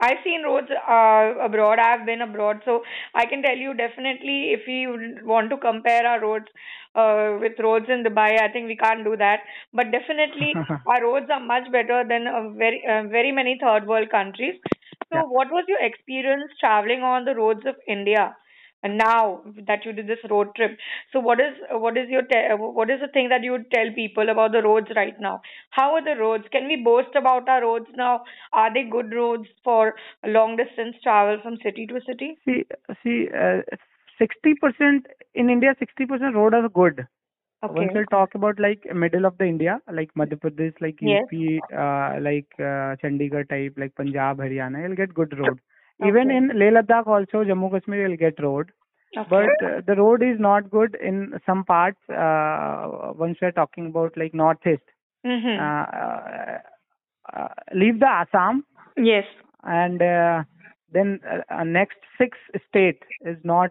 I've seen roads uh, abroad. I've been abroad, so I can tell you definitely if we want to compare our roads uh, with roads in Dubai, I think we can't do that. But definitely (laughs) our roads are much better than uh, very uh, very many third world countries. So, Yeah. what was your experience traveling on the roads of India? Now that you did this road trip, so what is what is your te- what is the thing that you would tell people about the roads right now? How are the roads? Can we boast about our roads now? Are they good roads for long distance travel from city to city? see see uh, sixty percent in India, sixty percent road are good. Once Okay. we'll talk about like middle of the India, like Madhya Pradesh, like Yes. UP, uh, like uh, Chandigarh type, like Punjab, Haryana, you'll get good road. Even in Leh Ladakh also, Jammu Kashmir, you'll get road. Okay. But uh, the road is not good in some parts. Uh, once we're talking about like northeast, mm-hmm. uh, uh, leave the Assam yes. and uh, then uh, uh, next six state is not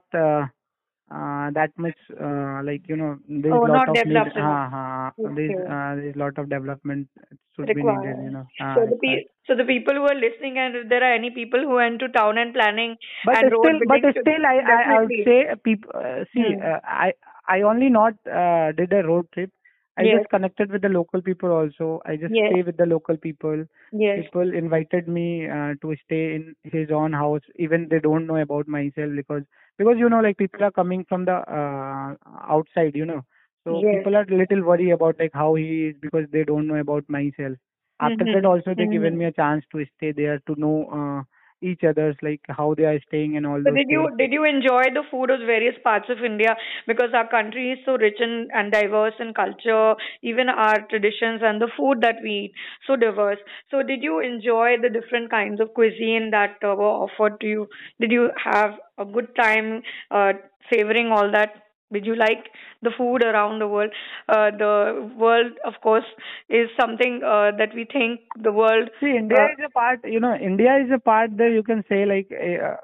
uh, uh, that much uh, like you know there's Oh, lot not of need, ha, ha, there's Okay. uh, there's lot of development should be needed you know uh, So the pe- so the people who are listening, and if there are any people who went to town and planning but and road still but still I I, I would say people uh, see Hmm. uh, I I only not uh, did a road trip. I Yes. just connected with the local people also. I just Yes. stay with the local people. Yes. people invited me uh, to stay in his own house even they don't know about myself because because you know like people are coming from the uh, outside you know so Yes. people are little worried about like how he is because they don't know about myself after Mhm. that also they given Mhm. me a chance to stay there to know uh, each other's like how they are staying and all So did you things. did you enjoy the food of various parts of India because our country is so rich and, and diverse in culture, even our traditions and the food that we eat so diverse. So did you enjoy the different kinds of cuisine that uh, were offered to you? Did you have a good time uh, savoring all that? Did you like the food around the world? Uh, the world, of course, is something uh, that we think the world. See, India Uh, is a part, you know, India is a part that you can say like, uh,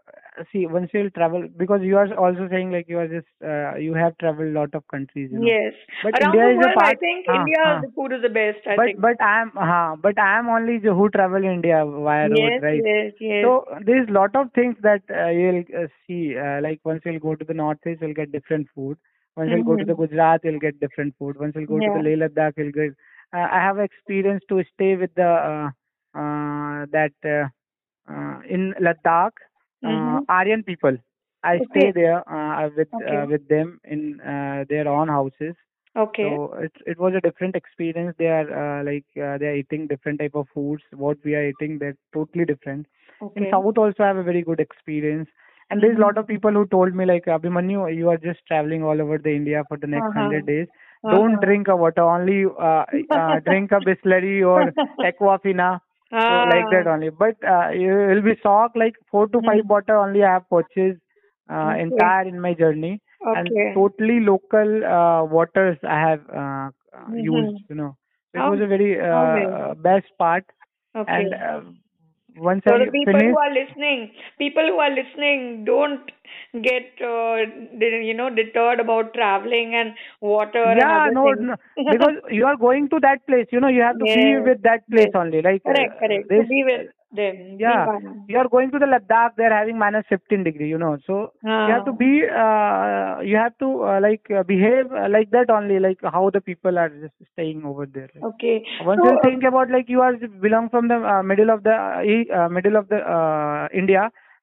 see, once you'll travel, because you are also saying like you are just, uh, you have traveled a lot of countries, you know. Yes. But Around India the is a world, I think हाँ, India, हाँ. the food is the best. I but think. but I am, uh, but I am only the who travel India via road, right? yes, yes. So there's lot of things that uh, you'll uh, see. Uh, like once you'll go to the northeast, you'll get different food. Once you'll go to the Gujarat, you'll get different food. Once you'll go to the Mm-hmm. Leh Ladakh, you'll get. Uh, I have experience to stay with the uh, uh, that uh, uh, in Ladakh, uh, Mhm. Aryan people. I Okay. stay there uh, with Okay. uh, with them in uh, their own houses. Okay. So it it was a different experience. They are uh, like uh, they are eating different type of foods. What we are eating, they're totally different. In South also I have a very good experience. And there's a lot Mhm. of people who told me like Abhimanyu, you are just traveling all over the India for the next Uh-huh. hundred days. Don't Uh-huh. drink a water, only uh, uh, drink a (laughs) Bisleri or Aquafina. So like that Ah. only. But uh, you will be shocked like four to five Mhm. bottle only I have purchased uh, Okay. entire in my journey and totally local uh, waters I have uh, uh, Mhm. used. You know, it Oh, was a very okay. uh, best part. Okay. And uh, once So I the people who are listening, people who are listening, don't get uh, you know deterred about traveling and water and yeah, other no, no, (laughs) because you are going to that place. You know, you have to be with that place yes. only. Like Correct, uh, correct. To this, be with them. be yeah, you are going to the Ladakh. They're having minus 15 degree. You know, so you have to Ah. be uh, you have to uh, like uh, behave uh, like that only like how the people are just staying over there like. Okay. once So, you think about like you are belong from the uh, middle of the uh, uh, middle of the uh,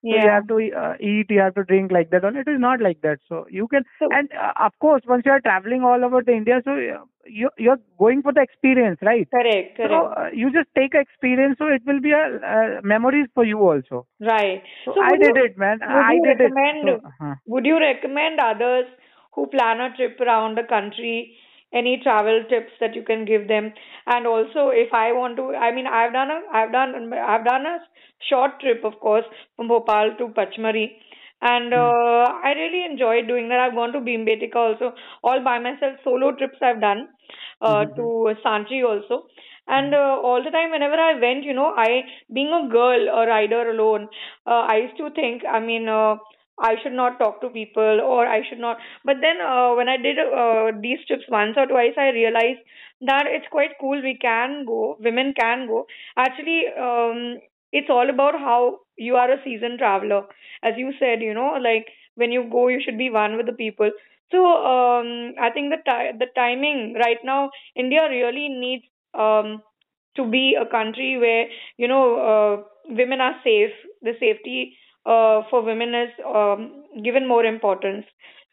india so you have to uh, eat you have to drink like that. Only it is not like that. So you can So- and uh, of course once you are traveling all over the india so uh, you you're going for the experience right? Correct, so correct. uh, you just take experience so it will be a memories for you also. Right. so, So i did you, it man. i did recommend it. So, uh, would you recommend others who plan a trip around the country any travel tips that you can give them. And also if i want to i mean i've done a i've done i've done a short trip of course from bhopal to Pachmarhi. And uh, i really enjoyed doing that. I've gone to Bhimbetka also. All by myself solo trips i've done uh, Mhm. to sanchi also. And uh, all the time whenever i went you know i being a girl a rider alone uh, i used to think i mean uh, I should not talk to people or I should not. But then uh, when I did uh, these trips once or twice, I realized that it's quite cool. We can go, women can go. Actually, um, it's all about how you are a seasoned traveler. As you said, you know, like when you go, you should be one with the people. So um, I think the ti- the timing right now, India really needs um, to be a country where you know uh, women are safe. The safety uh, for women is um, given more importance.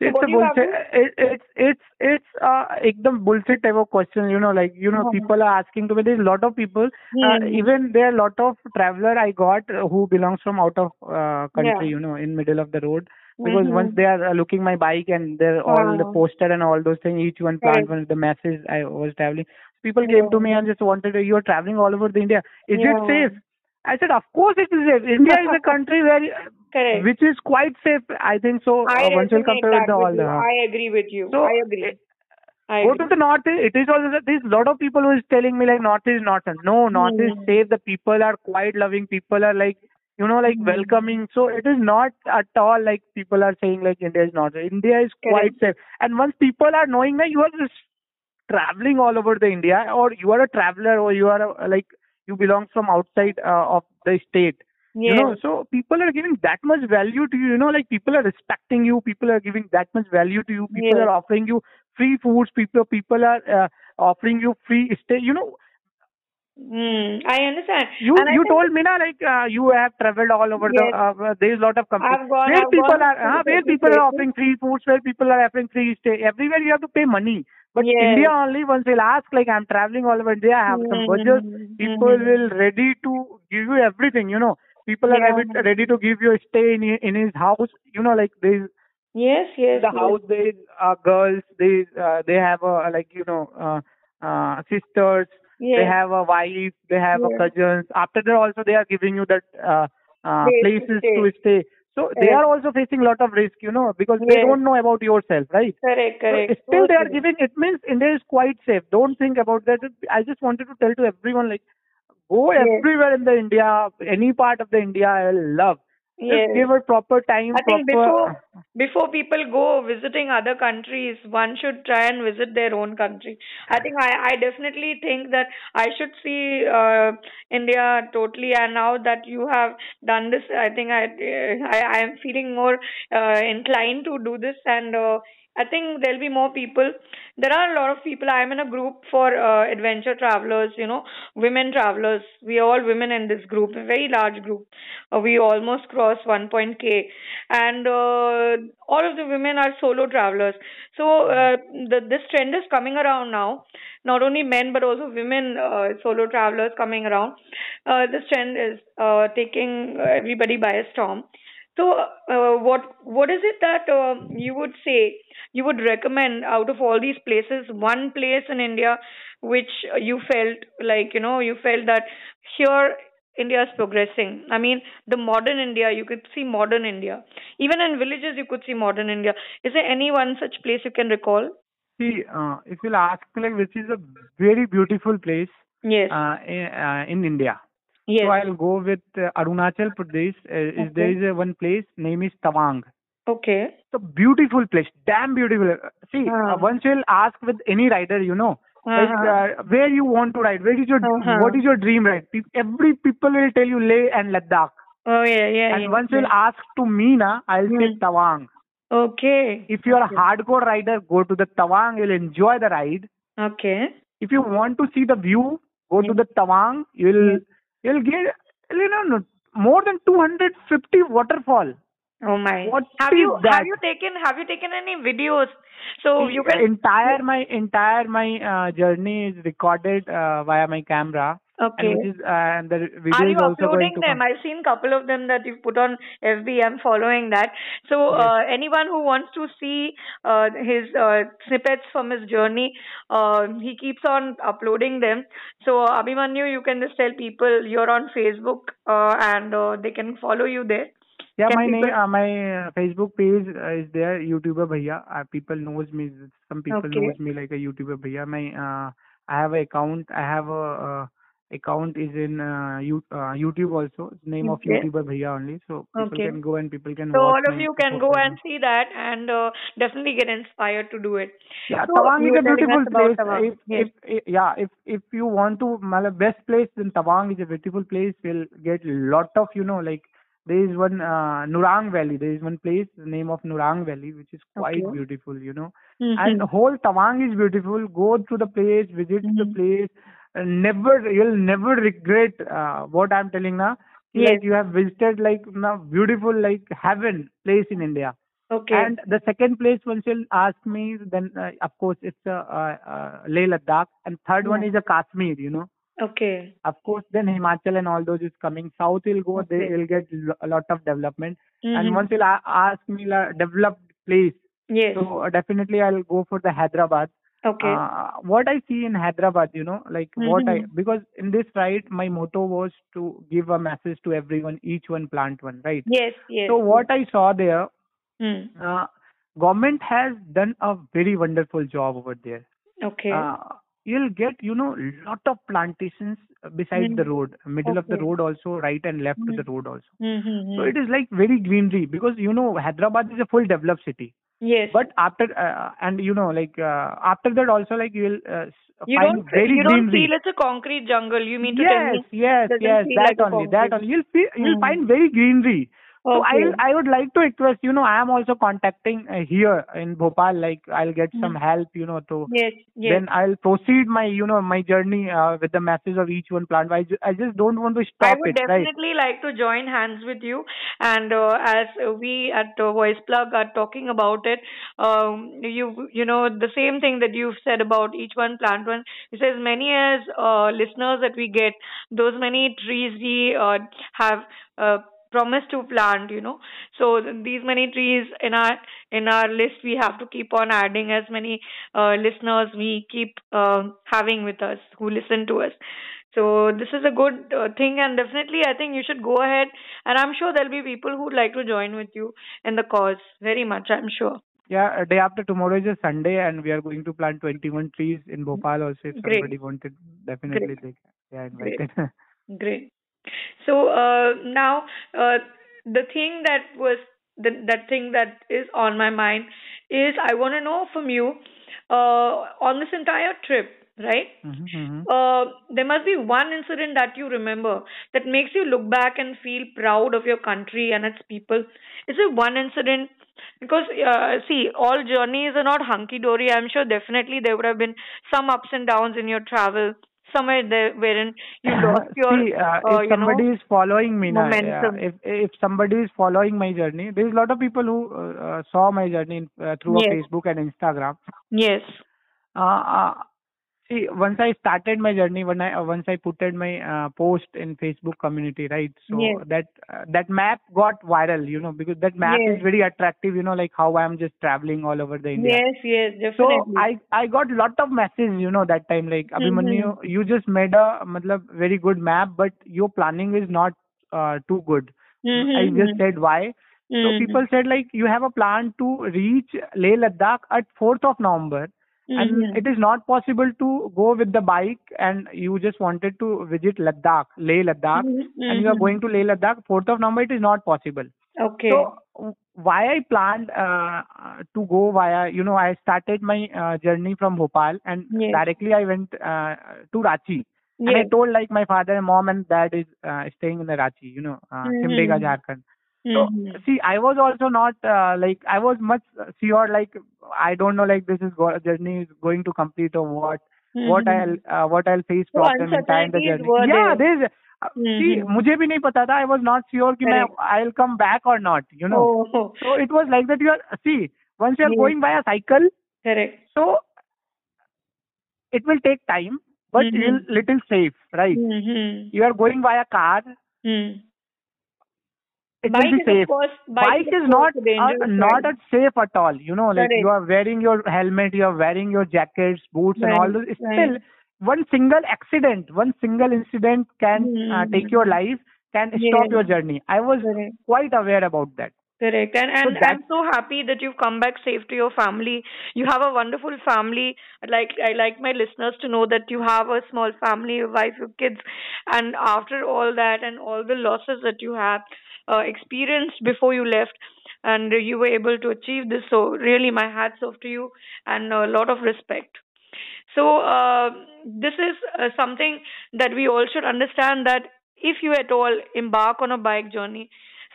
So it's a do you have bullshit. to? It, it's it's it's uh ekdam bullshit type of question. You know, like you know, Uh-huh. people are asking to me. There's a lot of people. Uh, Hmm. even there are a lot of traveler I got who belongs from out of uh, country. Yeah. You know, in middle of the road. Because once Mhm. they are uh, looking my bike and they're all the Ah. poster and all those things, each one plant one the message I was traveling. People came to me and just wanted to, you are traveling all over the India. Is Yeah. it safe? I said, of course it is safe. India is a (laughs) country where Correct. which is quite safe. I think so. I uh, once you compare with the all with you. the. I agree with you. So, I agree. eh, I Go agree. to the north. It is also that there's a lot of people who is telling me like north is not. No, north is Hmm. safe. The people are quite loving. People are like you know like Hmm. welcoming. So it is not at all like people are saying like India is not. India is quite safe. And once people are knowing that you are just traveling all over the India, or you are a traveler, or you are a, like you belong from outside uh, of the state. Yes. You know, so people are giving that much value to you. You know, like people are respecting you. People are giving that much value to you. People Yes. are offering you free foods. People people are uh, offering you free stay. You know, Hmm. I understand. you And you told me na like uh, you have traveled all over Yes. the. Uh, there is a lot of companies gone- where I've people are uh, where people are offering free foods, where people are offering free stay. Everywhere you have to pay money. But Yes. India only once they'll ask like I'm traveling all over India, I have some Mhm. budget. People Mhm. will ready to give you everything. You know, people are Yeah. ready, to give you a stay in in his house. You know, like there's Yes, yes. the yes. house there is uh, girls they uh, they have a like you know uh, uh, sisters Yes. they have a wife they have a cousins after that also they are giving you that uh, uh, to places stay. to stay so they are also facing a lot of risk you know because they don't know about yourself right? Correct, correct. so still they are giving it means india is quite safe. Don't think about that. I just wanted to tell to everyone like go Yes. everywhere in the india any part of the india i love Yes. just give proper time I think before before people go visiting other countries, one should try and visit their own country. I think I, I definitely think that I should see uh, India totally. And now that you have done this, I think I I, I am feeling more uh, inclined to do this. And uh, I think there'll be more people. There are a lot of people. I'm in a group for uh, adventure travelers, you know, women travelers. We are all women in this group, a very large group. Uh, we almost cross 1.k, and uh, all of the women are solo travelers. So uh, the, this trend is coming around now. Not only men but also women uh, solo travelers coming around. Uh, this trend is taking everybody by a storm. So, uh, what what is it that uh, you would say you would recommend out of all these places? One place in India which you felt like you know you felt that here India is progressing. I mean, the modern India you could see modern India. Even in villages you could see modern India. Is there any one such place you can recall? See, uh, if you'll ask like, which is a very beautiful place Yes. uh, in, uh, in India. Yes. So I'll go with uh, Arunachal Pradesh. Uh, is there Okay. is a one place name is Tawang. okay. It's a beautiful place, damn beautiful. Uh, See, Uh. uh, once you'll ask with any rider, you know, Uh-huh. uh, where you want to ride, where is your Uh-huh. what is your dream ride? Every people will tell you Leh and Ladakh. oh yeah, yeah. and yeah, once yeah. you'll ask to me, na, I'll say Hmm. Tawang. Okay. If you're a hardcore rider, go to the Tawang. You'll enjoy the ride. Okay. If you want to see the view, go to Hmm. the Tawang. You'll. You'll get you know more than 250 waterfall. Oh my. What have you that? have you taken have you taken any videos? So you can entire my entire my uh, journey is recorded uh, via my camera, okay. and is uh, and the video Are is you uploading them? I've seen couple of them that you've put on FB. I'm following that. So uh, anyone who wants to see uh, his uh, snippets from his journey, uh, he keeps on uploading them. So Abhimanyu, you can just tell people you're on Facebook uh, and uh, they can follow you there. Yeah, Can my name, people- uh, my Facebook page uh, is there. YouTuber Bhaiya. Uh, people knows me. Some people Okay. knows me like a YouTuber Bhaiya. My uh, I have a account. I have a uh, account is in uh, you, uh, YouTube also. It's name of Okay. YouTuber Bhaiya only. So people Okay. can go and people can So all of you can go and see that and uh, definitely get inspired to do it. Yeah, So Tawang is a beautiful place. If, Yes. if, if yeah, if if you want to, matlab, best place then Tawang is a beautiful place. We'll get lot of you know like there is one uh, Nurang Valley. There is one place the name of Nurang Valley which is quite Okay. beautiful. You know, Mhm. and whole Tawang is beautiful. Go to the place, visit the Mhm. place. Never you'll never regret uh, what I'm telling now. Yes. Like you have visited like now beautiful like heaven place in India. okay. And the second place, once you'll ask me, then uh, of course it's a uh, uh, Leh Ladakh, and third one is a Kashmir. You know, okay. of course, then Himachal and all those is coming. South will go, Okay. they will get a lot of development. Mhm. And once you'll ask me la developed place, yes. so uh, definitely I'll go for the Hyderabad. Okay. Uh, what I see in Hyderabad, you know, like what I Mhm. because in this ride my motto was to give a message to everyone, each one plant one, right? yes. Yes. So what I saw there Hmm. uh, government has done a very wonderful job over there. Okay. Uh, you'll get, you know, lot of plantations beside Mm. the road, middle of the road also, right and left to Mm. the road also. mm-hmm. So it is like very greenery because you know Hyderabad is a full developed city. Yes. But after uh, and you know like uh, after that also like you will uh, you find don't very you don't feel it's a concrete jungle. You mean to tell me? yes, yes, that like only, that only. You'll feel, you'll Mm. find very greenery. So Okay. I I would like to request, you know, I am also contacting uh, here in Bhopal. Like I'll get some Mm. help, you know, to Yes. Yes. then I'll proceed my, you know, my journey uh, with the message of each one plant. I just, I just don't want to stop I stop would it, right? definitely like to join hands with you. And uh, as we at uh, Voice Plug are talking about it, um, you you know the same thing that you've said about each one plant one. It says many as uh, listeners that we get, those many trees we uh, have. Promised to plant you know so these many trees in our in our list we have to keep on adding as many uh, listeners we keep uh, having with us who listen to us so this is a good uh, thing, and definitely I think you should go ahead. And I'm sure there'll be people who'd like to join with you in the cause. Very much, I'm sure. Yeah, day after tomorrow is a Sunday, and we are going to plant 21 trees in Bhopal also. If Great. somebody wanted, definitely they they are Great. invited. (laughs) Great. So uh, now uh, the thing that was the, that thing that is on my mind is I want to know from you uh, on this entire trip, right? Mhm, mhm. Uh, there must be one incident that you remember that makes you look back and feel proud of your country and its people. Is there one incident Because uh, see, all journeys are not hunky dory. I'm sure definitely there would have been some ups and downs in your travel. Somewhere there wherein you lost (laughs) your See, uh, uh, if you somebody know is following me now, momentum. if if somebody is following my journey, there is a lot of people who uh, uh, saw my journey in, uh, through Yes. Facebook and Instagram. yes. Uh, uh, see, once I started my journey, when I uh, once I put my uh, post in Facebook community, right? So Yes. that uh, that map got viral, you know, because that map Yes. is very attractive, you know, like how I'm just traveling all over the India. Yes, yes, definitely So. I I got lot of messages, you know, that time like Abhimanyu, you just made a matlab, very good map, but your planning is not uh, too good. Mhm, I just mhm. said why. So Mhm. people said like you have a plan to reach Leh Ladakh at 4th of November, and Mhm. it is not possible to go with the bike, and you just wanted to visit Ladakh, Leh Ladakh, Mhm, and you are mhm. going to Leh Ladakh 4th of November. It is not possible. Okay. So why I planned uh, uh, to go via, you know, I started my uh, journey from Bhopal and Yes. directly I went uh, to Ranchi. And I told like my father and mom and dad is uh, staying in the Ranchi, you know, uh, Mhm. Simdega, Jharkhand. So Mhm. see, I was also not uh, like I was much sure like I don't know like this is go- journey is going to complete or what what Mhm. I'll uh, what I'll face So problem in time the uncertainties journey. were Yeah, there. there is. Uh, see, Mhm. मुझे भी नहीं पता था. I was not sure कि मैं Correct. I'll come back or not. You know. Oh, So it was like that. You are see once you are Yes. going by a cycle, correct. so it will take time, but Mhm. you'll little safe, right? Mhm. Bike is of safe. course Bike is of not uh, not at safe at all. You know, like Correct. you are wearing your helmet, you are wearing your jackets, boots, and all Right, those. right. Still, one single accident, one single incident can uh, Mhm. take your life, can stop your journey. I was Correct. quite aware about that. Correct. And So I'm so happy that you've come back safe to your family. You have a wonderful family. I'd like I like my listeners to know that you have a small family, your wife, your kids, and after all that and all the losses that you have uh, experienced before you left, and you were able to achieve this. So really, my hats off to you and a lot of respect. So uh, this is uh, something that we all should understand that if you at all embark on a bike journey,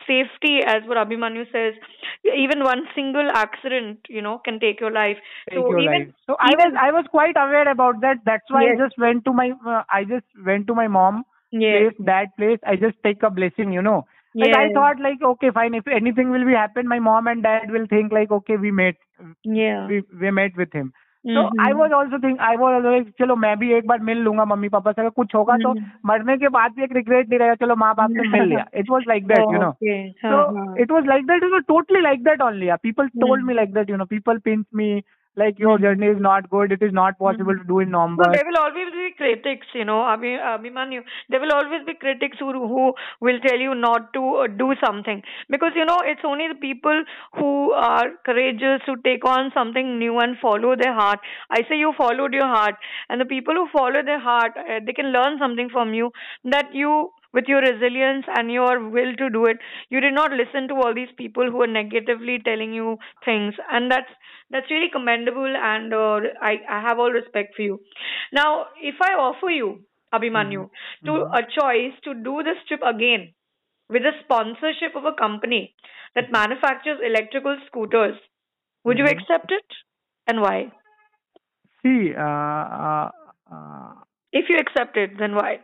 safety, as what Abhimanyu says, even one single accident, you know, can take your life. Take so your even life. So I was I was quite aware about that. That's why Yes. I just went to my uh, I just went to my mom yes, place, that place. I just take a blessing, you know. Like I thought, like okay, fine. If anything will be happen, my mom and dad will think like, okay, we met, yeah. we we met with him. तो I was also think I was also चलो मैं भी एक बार मिल लूँगा mummy papa से अगर कुछ होगा तो mm-hmm. मरने के बाद भी एक रिग्रेट नहीं रहेगा चलो माँ बाप से मिल लिया. It was like that you know तो it was like that totally like that only people told me like that you know people pins me that you know people pinched me like your journey is not good. It is not possible to do in So November there will always be critics, you know, Abhi, Abhimanyu. There will always be critics who who will tell you not to uh, do something. Because you know it's only the people who are courageous who take on something new and follow their heart. I say you followed your heart, and the people who follow their heart, uh, they can learn something from you that you with your resilience and your will to do it you did not listen to all these people who are negatively telling you things. And that's that's really commendable and uh, I, I have all respect for you. Now if i offer you abhimanyu to a choice to do this trip again with the sponsorship of a company that manufactures electrical scooters would you Mhm. accept it? And why? See uh, uh, uh, if you accept it then why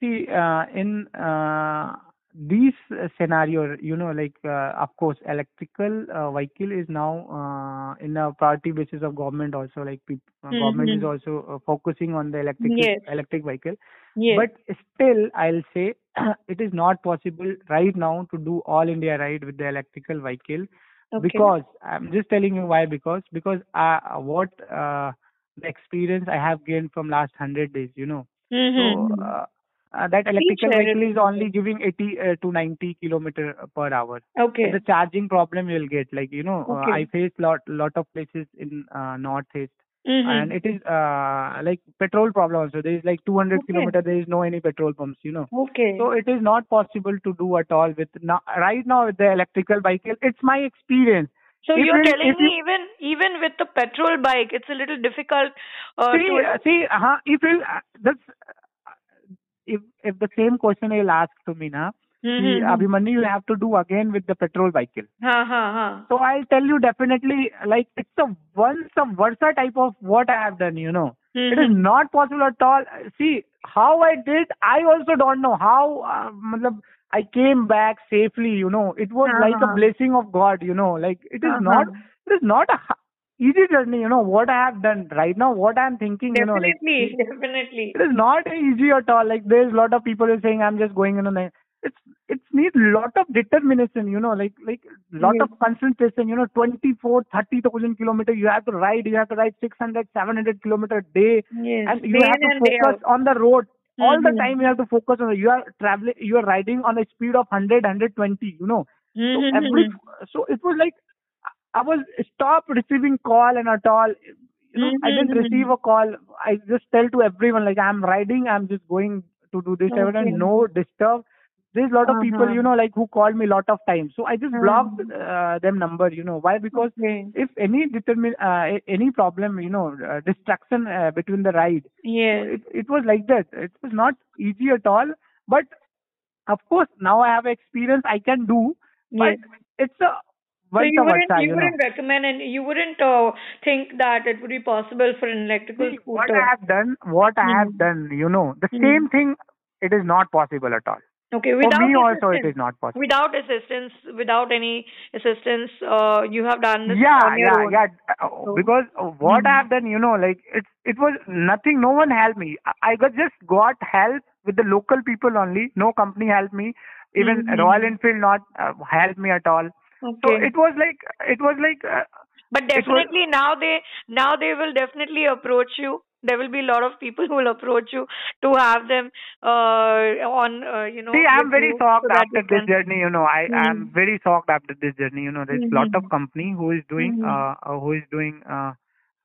see uh, in uh, these scenario you know like uh, of course electrical uh, vehicle is now uh, in a priority basis of government also like peop- uh, government is Mhm. also uh, focusing on the electric Yes. electric vehicle yes But still, I'll say (clears throat) it is not possible right now to do all India ride with the electrical vehicle okay because I'm just telling you why. Because because uh, what uh, the experience I have gained from last hundred days, you know. Mhm. So uh, uh, that electrical vehicle is only giving 80 uh, to 90 kilometer per hour. okay The charging problem you'll get, like you know, uh, I face lot lot of places in uh, northeast Mhm. and it is uh, like petrol problem also there is like 200 Okay. kilometer there is no any petrol pumps you know okay so it is not possible to do at all with now right now with the electrical vehicle it's my experience So If you're you- telling me you- even even with the petrol bike, it's a little difficult. Uh, see to, uh, see uh, if you uh, that's uh, if if the same question you'll ask to me now कि Mhm. Abhimanyu, you have to do again with the petrol vehicle. Ha ha ha. So I'll tell you definitely, like it's a once a versa type of what I have done. You know, it is Mhm. not possible at all. See how I did. I also don't know how. Uh, matlab, I came back safely. You know, it was like a Uh-huh. blessing of God. You know, like it is Uh-huh. not. It is not a easy journey. You know what I have done right now. What I am thinking. You know, like Definitely, definitely. it is not easy at all. Like there's a lot of people who are saying I'm just going in a it's it's need lot of determination, you know, like like lot Yes. of concentration, you know, 24, 30,000 kilometers you have to ride, you have to ride 600, 700 kilometer a day, Yes. and you Day have to and focus on the road all the Mhm. time. You have to focus on you are traveling, you are riding on a speed of 100, 120, you know. So Mhm. every so it was like I was stopped receiving call and at all. You know, I didn't Mhm. receive a call. I just tell to everyone like I'm riding. I'm just going to do this. Okay. and no disturb. There's a lot of people, Uh-huh. you know, like who called me a lot of times. So I just Uh-huh. blocked uh, them number. You know why? Because Okay. if any determine uh, any problem, you know, uh, distraction uh, between the ride, Yeah. it it was like that. It was not easy at all. But of course, now I have experience. I can do. But Yes. it's a So you wouldn't, you you wouldn't recommend and you wouldn't uh, think that it would be possible for an electrical See, scooter. what I have done, what I have Mhm. done, you know, the Mhm. same thing, it is not possible at all. Okay, without For me also, it is not possible. Without assistance, without any assistance, uh, you have done this Yeah, on your yeah, own. yeah. So- Because what I Mhm. have done, you know, like it's it was nothing. No one helped me. I- I got just got help with the local people only. No company helped me. Even Mhm. Royal Enfield not uh, helped me at all. So it was like it was like uh, But it was- definitely now they now they will definitely approach you. There will be a lot of people who will approach you to have them uh, on uh, you know. See, I'm very shocked so after this journey. You know, I Mhm. am very shocked after this journey. You know, there's a lot of company who is doing, Mhm. uh, uh, who is doing, uh,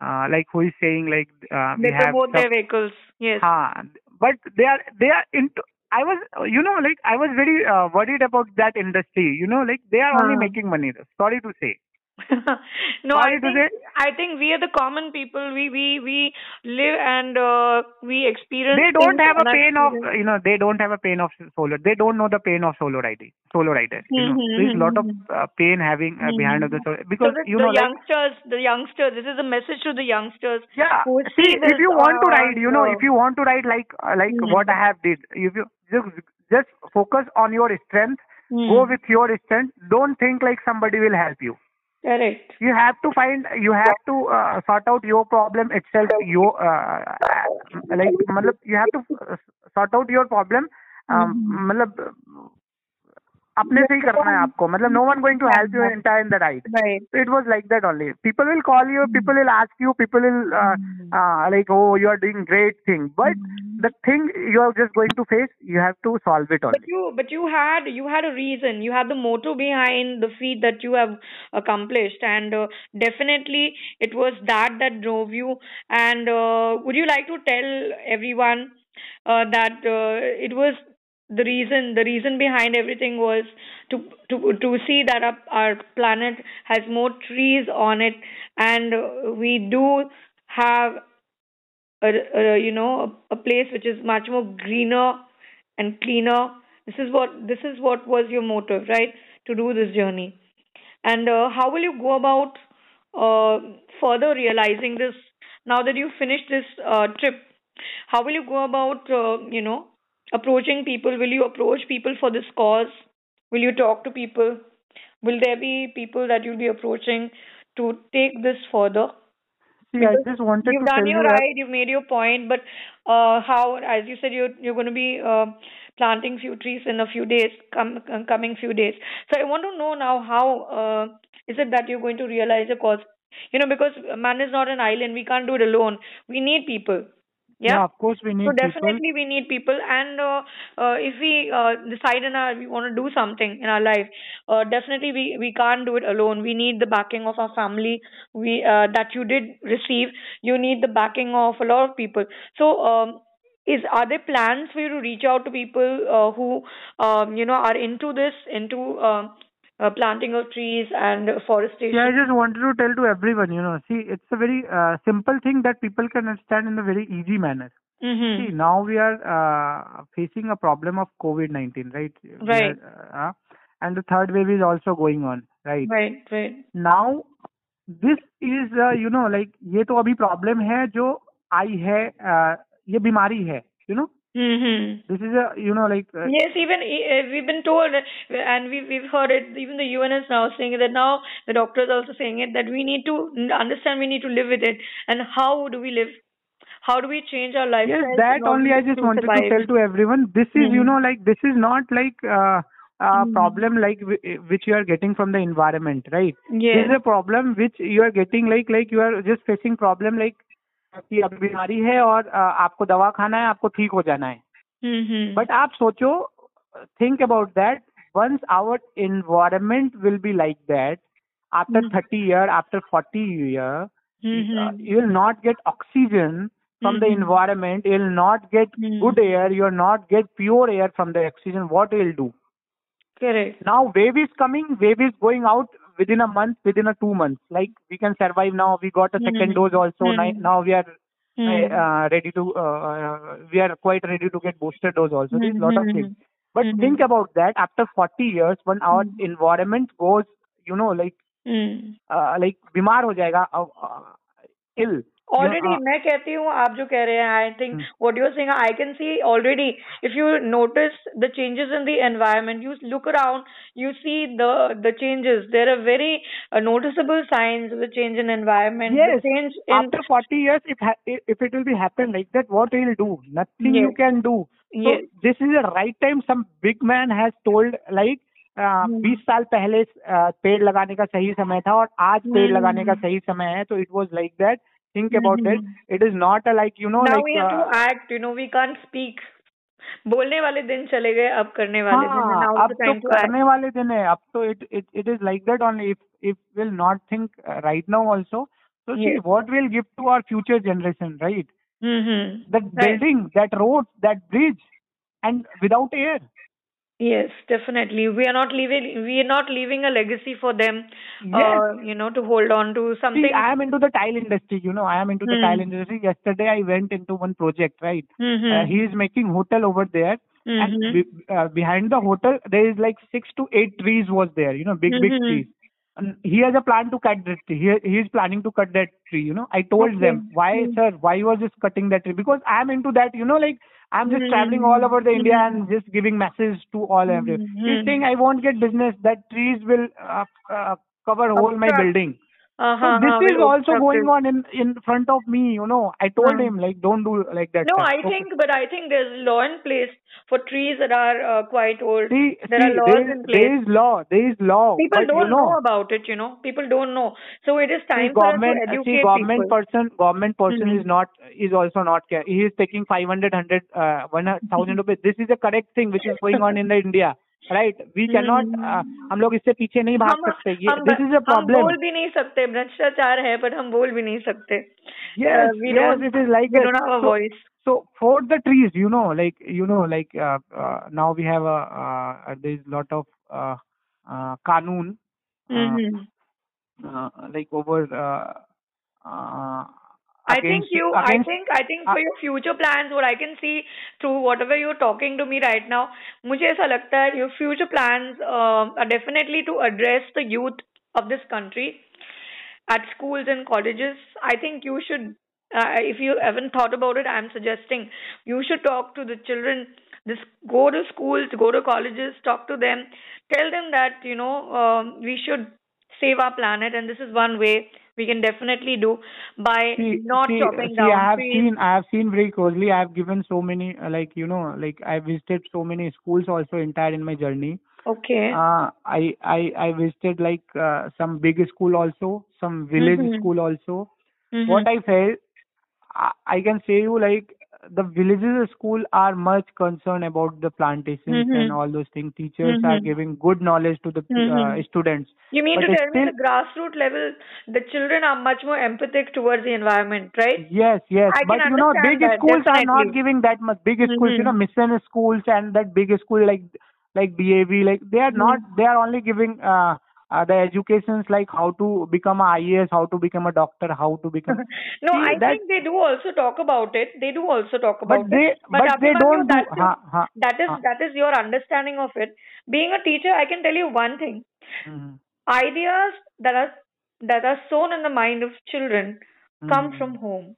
uh, like who is saying like uh, we They have. promote some- their vehicles. Yes. Haan, but they are they are into. I was, you know, like I was very uh, worried about that industry. You know, like they are only Huh. making money. Sorry to say. (laughs) no, I think. I think we are the common people. We we we live and uh, we experience. They don't have a pain of, (laughs) you know, they don't have a pain of solo. They don't know the pain of solo riding, solo rider. You know, there's a lot of mhm. uh, pain having uh, behind of the solo because so the, you the know, like youngsters, the youngsters. This is a message to the youngsters. Yeah. See, see if you want to on, ride, you know, uh, if you want to ride like uh, like Mhm. what I have did, if you just just focus on your strength, go with your strength. Don't think like somebody will help you. Correct. You have to find, you have to uh, sort out your problem itself. Your uh, uh, like, matlab, you have to uh, sort out your problem. Um, Mhm. मतलब अपने से ही करना है आपको मतलब no one going to help you entire in the ride Right. so it was like that only. People will call you, people will ask you, people will uh, uh, like, oh, you are doing great thing. But the thing you are just going to face, you have to solve it But only. you, but you had, you had a reason. You had the motto behind the feat that you have accomplished, and uh, definitely it was that that drove you. And uh, would you like to tell everyone uh, that uh, it was the reason? The reason behind everything was to to to see that our, our planet has more trees on it, and we do have a, a you know a, a place which is much more greener and cleaner. This is what this is what was your motive right to do this journey. And uh, how will you go about uh, further realizing this? Now that you finished this uh, trip how will you go about uh, you know approaching people will you approach people for this cause will you talk to people will there be people that you'll be approaching to take this further See, I just wanted you've to done your you right, you've made your point, but uh, how, as you said, you're you're going to be uh, planting few trees in a few days, com- com- coming few days. So I want to know now how uh, is it that you're going to realize a cause? You know, because man is not an island, we can't do it alone. We need people. Yeah. of course we need so people. definitely we need people, and uh, uh, if we uh, decide in our we want to do something in our life, uh, definitely we we can't do it alone. We need the backing of our family. We uh, that you did receive. You need the backing of a lot of people. So. Um, is are there plans for you to reach out to people uh, who um, you know are into this into uh, uh, planting of trees and forestation? Yeah, I just wanted to tell to everyone, you know, see, it's a very uh, simple thing that people can understand in a very easy manner. Mm-hmm. See, now we are uh, facing a problem of COVID-19, right? We Right. are, uh, and the third wave is also going on, right? Right, right. Now, this is, uh, you know, like ये तो अभी problem है जो आई है, uh, ये बीमारी है, you know. Mm-hmm. This is a, you know, like uh, Yes, even uh, we've been told, uh, and we've we've heard it. Even the UN is now saying that now the doctors are also saying it that we need to understand, we need to live with it, and how do we live? How do we change our lifestyle? Yes, that only I just wanted to tell to everyone. This is, you Mhm. know, like this is not like uh, a Mhm. problem like whi- which you are getting from the environment, right? yes. This is a problem which you are getting like like you are just facing problem like आपकी अब बीमारी है और आपको दवा खाना है आपको ठीक हो जाना है। हम्म, हम्म। बट आप सोचो think about that once our environment will be like that after thirty year after forty year you will not get oxygen from the environment you will not get good air you are not get pure air from the oxygen what will do now wave is coming wave is going out within a month, within a two months. Like we can survive now. We got a hmm, second hmm, dose also. Hmm. Now we are uh, ready to. Uh, uh, we are quite ready to get booster dose also. There's a lot of things. But think about that. After 40 years, when our environment goes, you know, like uh, like bimar ho jayega, uh, uh ill. Already uh, मैं कहती हूँ आप जो कह रहे हैं I think what you're sing I can see already if you notice the changes in the environment you look around you see the changes there are very noticeable science the change in environment change in forty years if it will be happen like that what will do nothing you can do this is a right time some big man has told like बीस साल पहले uh, पेड़ लगाने का सही समय था और आज पेड़ लगाने का सही समय है तो it was like that think about mm-hmm. it. It is not a like you know. Now like, we have uh, to act. You know, we can't speak. बोलने वाले दिन चले गए अब करने वाले हाँ, दिन अब तो करने वाले दिन है अब तो it it it is like that only if if will not think right now also so see what will give to our future generation right that building that road that bridge and without air Yes, definitely. We are not leaving. We are not leaving a legacy for them. Yes. Uh, you know, to hold on to something. See, I am into the tile industry. You know, I am into the Hmm. tile industry. Yesterday, I went into one project. Right, Mhm. uh, he is making hotel over there, Mhm. and be, uh, behind the hotel there is like six to eight trees was there. You know, big big Mhm. trees. And he has a plan to cut that tree. He he is planning to cut that tree. You know, I told Okay. them why, Hmm. sir, why was this cutting that tree? Because I am into that. You know, like I'm just Hmm. traveling all over the India and just giving message to all Hmm. every. Hmm. He's saying I won't get business. That trees will uh, uh, cover whole my building. Uh-huh, So this uh-huh, is also going on in in front of me. You know, I told Hmm. him like don't do like that. No, stuff. I Okay. think, but I think there's law in place for trees that are uh, quite old. See, there see, are laws there, in place. there is law. There is law. People but don't you know, know about it, you know. People don't know. So it is see, time for us to government, educate see, government people. person, government person Mhm. is not is also not care. He is taking 500, 100, uh, 1000 (laughs) rupees. This is the correct thing which is going on in the India, right we can not हम लोग इससे पीछे नहीं भाग हम, सकते ये this is problem बोल भी नहीं सकते भ्रष्टाचार है बट हम बोल भी नहीं सकते। So for the trees you know like you know like now we have is lot of कानून like over I think against- you, I against- think, I think for uh, your future plans, what I can see through whatever you're talking to me right now, मुझे ऐसा लगता है your future plans uh, are definitely to address the youth of this country at schools and colleges. I think you should, uh, if you haven't thought about it, I'm suggesting you should talk to the children. This go to schools, go to colleges, talk to them, tell them that you know um, we should save our planet, and this is one way we can definitely do by see, not see, chopping see, down I have trees. seen, I have seen very closely. I have given so many, uh, like you know, like I visited so many schools also entire in my journey. Okay. Uh, I I I visited like uh, some big school also, some village Mhm. school also. Mhm. What I felt, I, I can say you like the villages school are much concerned about the plantations Mhm. and all those things. Teachers are Mhm. giving good knowledge to the uh, Mhm. students. You mean but to tell me still- the grassroots level, the children are much more empathic towards the environment, right? Yes, yes. I but you know, big that, schools are not giving that much. Big schools, you know, mission schools and that big school like like DAV, like they are not. They are only giving uh, uh, the educations like how to become a IAS, how to become a doctor, how to become. (laughs) no, See, I that- think they do also talk about it. They do also talk but about they it. But, but they don't do. that is- Ha, ha, that is Huh. that is your understanding of it. Being a teacher, I can tell you one thing. mhm, Ideas that are that are sown in the mind of children come mhm. from home.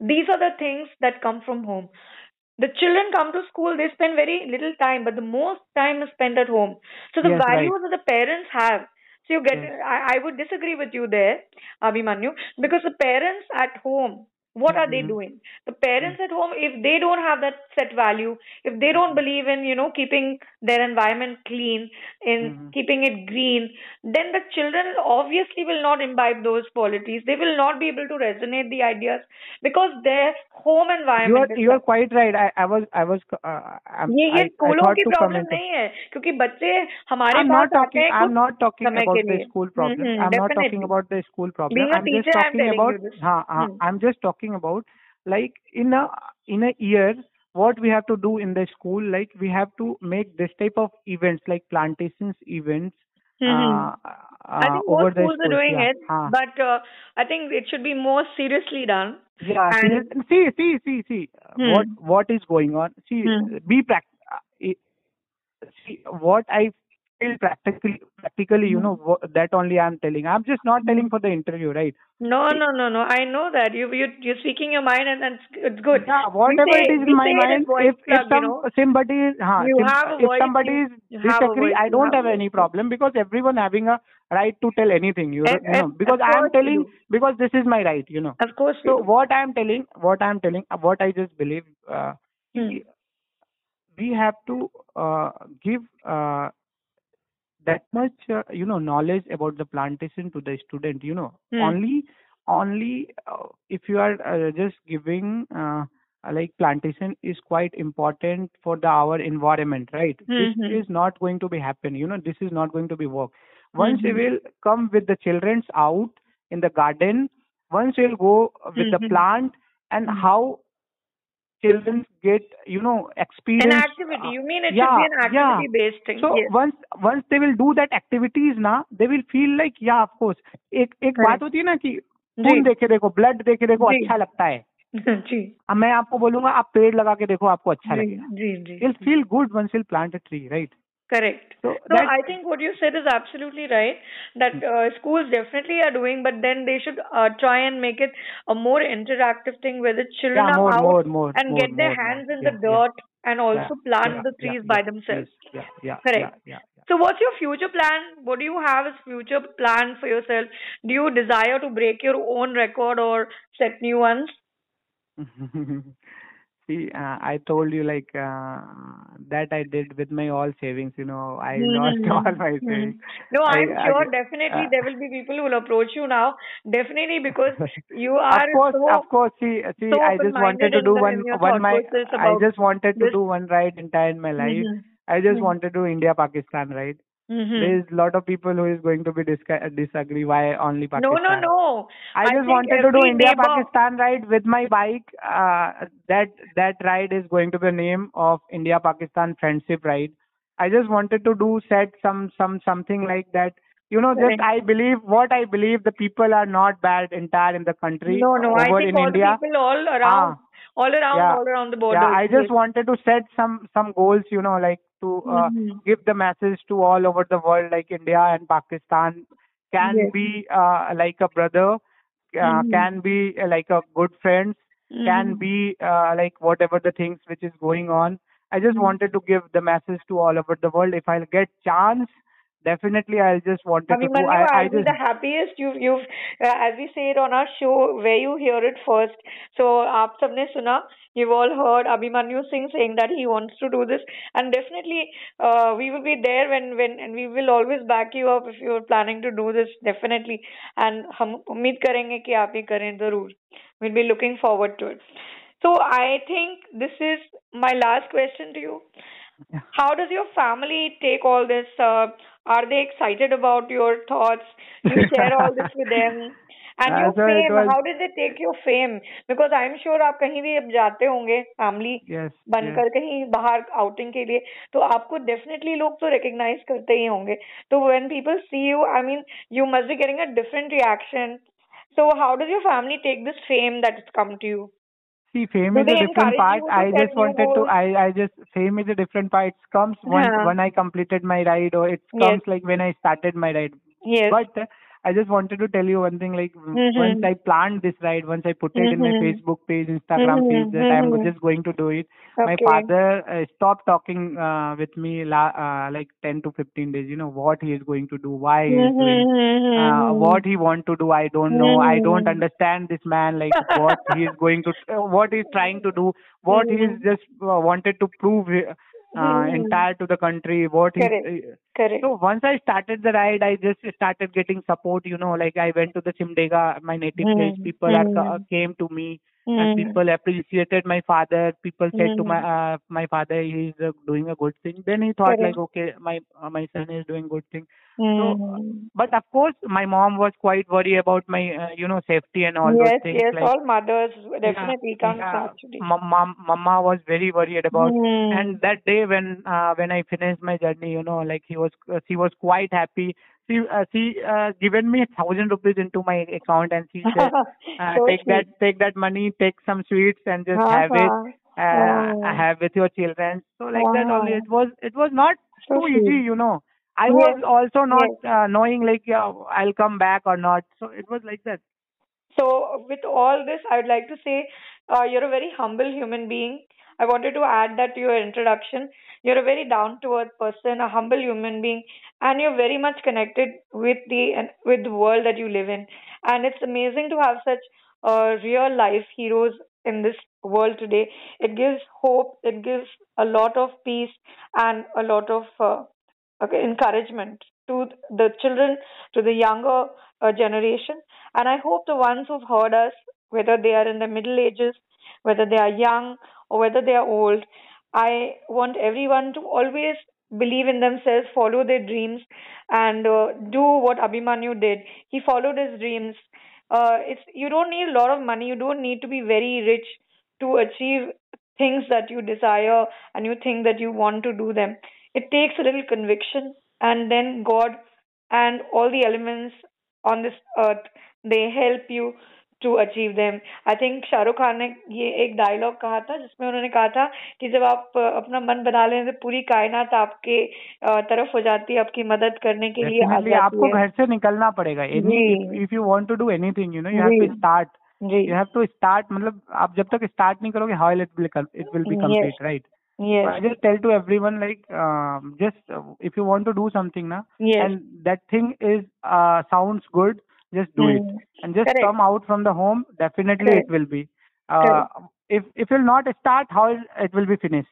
These are the things that come from home. The children come to school, they spend very little time, but the most time is spent at home. So the Yes, right. values that the parents have. So you get. I, I would disagree with you there, Abhimanyu, because the parents at home, what are they Mhm. doing? The parents at home, if they don't have that set value, if they don't believe in, you know, keeping their environment clean, in Mhm. keeping it green, then the children obviously will not imbibe those qualities. They will not be able to resonate the ideas because their home You are environment is you are quite right. I I was I was uh, I'm, ये ये I, I स्कूलों thought की to problem comment. नहीं है क्योंकि बच्चे हमारे I'm pass not आते talking. हैं I'm कुछ not talking समय about के the लिए school problem. Hmm, I'm not talking definitely. about the school problem. Being a I'm just teacher, I'm talking telling about. you this. हाँ, हाँ, Hmm. I'm just talking about like in a in a year what we have to do in the school. Like we have to make this type of events like plantations events. Mhm. Uh, I uh, think over most schools are doing yeah. it, हाँ. but uh, I think it should be more seriously done. Yeah, see, And- see, see, see, see, uh, Hmm. what what is going on? See, Hmm. be pract. uh, See, what I practically, practically, you Hmm. know, that only I'm telling. I'm just not telling for the interview, right? No, no, no, no. I know that you you you're speaking your mind, and that's it's good. Yeah, whatever say- it is in my mind, if if plug, you know. somebody is, You sim- have if somebody is you have a disagree, I don't have have any problem because everyone having a right to tell anything, you, Eh, you know, because I am telling because this is my right, you know. Of course. So what I am telling, what I am telling, what I just believe, uh, Hmm. we- we have to uh, give uh, that much, uh, you know, knowledge about the plantation to the student. You know, Hmm. only, only uh, if you are uh, just giving. Uh, like plantation is quite important for the our environment right Mhm. this is not going to be happen you know this is not going to be work once we Mhm. will come with the childrens out in the garden once we'll go with the Mhm. plant and how children get you know experience An activity. uh, You mean it yeah, should be an activity yeah. based thing? so yes. once once they will do that activities na they will feel like yeah of course एक एक right. बात होती है ना कि खून देखे देखो ब्लड देखे देखो। अच्छा लगता है जी अब मैं आपको बोलूँगा आप पेड़ लगा के देखो आपको अच्छा लगेगा feel good once you'll plant a tree right correct so No, I think what you said is absolutely right. That uh, schools definitely are doing, but then they should uh, try and make it a more interactive thing where the children yeah are out more more and more, get their more, hands more. in the Yeah, yeah. dirt and also Yeah, plant yeah, the trees yeah, by yeah, themselves. yeah yeah Correct. yeah, yeah, So, what's your future plan? What do you have as future plan for yourself? Do you desire to break your own record or set new ones? (laughs) See, uh, I told you like uh, that I did with my all savings. You know, I lost Mhm. (laughs) all my Mhm. savings. No, I- I'm I- sure definitely uh, there will be people who will approach you now. Definitely because (laughs) you of are course, so of course. See, see, so I just wanted to do one, one my. I just wanted to this. do one ride entire in my life. Mhm. I just Mhm. wanted to do India Pakistan ride. Mhm. There is a lot of people who is going to be disca- disagree why only Pakistan. no, no. No. I just wanted to do India neighbor- Pakistan ride with my bike. Uh, that that ride is going to be the name of India Pakistan friendship ride. I just wanted to do set some some something like that. You know, just I believe what I believe the people are not bad entire in the country No, no. I think in all India. the people all around, all around, Yeah. all around the border. yeah, I just wanted to set some some goals. You know, like to uh, Mhm. give the message to all over the world, like India and Pakistan can Yes. be uh, like a brother, uh, Mhm. can be uh, like a good friends, can Mhm. be uh, like whatever the things which is going on. I just Mhm. wanted to give the message to all over the world. If I'll get chance, definitely I'll just wanted to do. Abhimanyu, I, I I'll be just the happiest. You've, you've, uh, as we say it on our show, where you hear it first. So, आप सबने सुना. You've all heard Abhimanyu Singh saying that he wants to do this, and definitely, uh, we will be there when, when, and we will always back you up if you're planning to do this. Definitely, and हम उम्मीद करेंगे कि आप ये करें जरूर. We'll be looking forward to it. So, I think this is my last question to you. Yeah. How does your family take all this? Uh, are they excited about your thoughts? You share all this with them, And Uh, your so it fame, was- how did they take your fame? Because I'm sure आप कहीं भी अब जाते होंगे family yes बनकर कहीं बाहर outing के लिए तो आपको डेफिनेटली लोग तो रिकग्नाइज करते ही होंगे तो when people see you I mean you must be getting a different reaction so how does your family take this fame that is come to you See, fame Do is a different part. I just wanted to. I I just fame is a different part. It comes when Yeah. when I completed my ride, or it Yes. comes like when I started my ride. yes But uh, I just wanted to tell you one thing. Like Mhm. once I planned this ride, once I put it in my Mhm. Facebook page, Instagram Mhm, page that I'm mhm. just going to do it. My father uh, stopped talking uh, with me la- uh, like 10 to 15 days. You know what he is going to do, why he is doing. Mhm, Uh, what he want to do, I don't know. I don't understand this man. Like what he is going to, uh, what he's trying to do, what he is just uh, wanted to prove uh, Mhm. entire to the country. What he. Correct. correct So once I started the ride, I just started getting support. You know, like I went to the Simdega, my native Mhm. place. People are Mhm. uh, came to me, Mhm. and people appreciated my father. People said to my Mhm. uh, my father, he's uh, doing a good thing. Then he thought Correct. like, okay, my uh, my son is doing good thing. Mhm. But of course, my mom was quite worried about my, uh, you know, safety and all yes, those things. yes, like, all mothers definitely yeah, comes yeah, mom, mom, mama was very worried about. Hmm. And that day when uh, when I finished my journey, you know, like he was, uh, she was quite happy. She uh, she uh, given me a thousand rupees into my account, and she said, (laughs) uh, So take sweet. that take that money, take some sweets, and just Uh-huh. have it. Uh, Oh. have with your children. So like that only. It was it was not So too sweet. easy, you know. I Yes, was also not yes. uh, knowing like yeah I'll come back or not. So it was like that. So, with all this, I would like to say uh, you're a very humble human being. I wanted to add that to your introduction. You're a very down to earth person, a humble human being, and you're very much connected with the with the world that you live in. And it's amazing to have such uh, real life heroes in this world today. It gives hope. It gives a lot of peace and a lot of uh, okay, encouragement to the children, to the younger uh, generation. And I hope the ones who've heard us, whether they are in the middle ages, whether they are young, or whether they are old, I want everyone to always believe in themselves, follow their dreams, and uh, do what Abhimanyu did. He followed his dreams. Uh, it's you don't need a lot of money. You don't need to be very rich to achieve things that you desire and you think that you want to do them. It takes a little conviction, and then God and all the elements on this earth they help you to achieve them. I think Shahrukh Khan ने ये एक dialogue कहा था जिसमें उन्होंने कहा था कि जब आप अ, अपना मन बना लें तो पूरी कायनात आपके अ, तरफ़ हो जाती है आपकी मदद करने के लिए आ Definitely जाती आपको घर से निकलना पड़ेगा. Want to do anything, you know, you have to ji start. Ji You have to start. मतलब आप जब तक start नहीं करोगे, how will it will com- it will be yes complete, right? So yes I just tell to everyone like um, just uh, if you want to do something na yes and that thing is uh, sounds good, just do it Hmm. and just correct come out from the home. Definitely correct it will be. Uh, if if you'll not start, how it will be finished?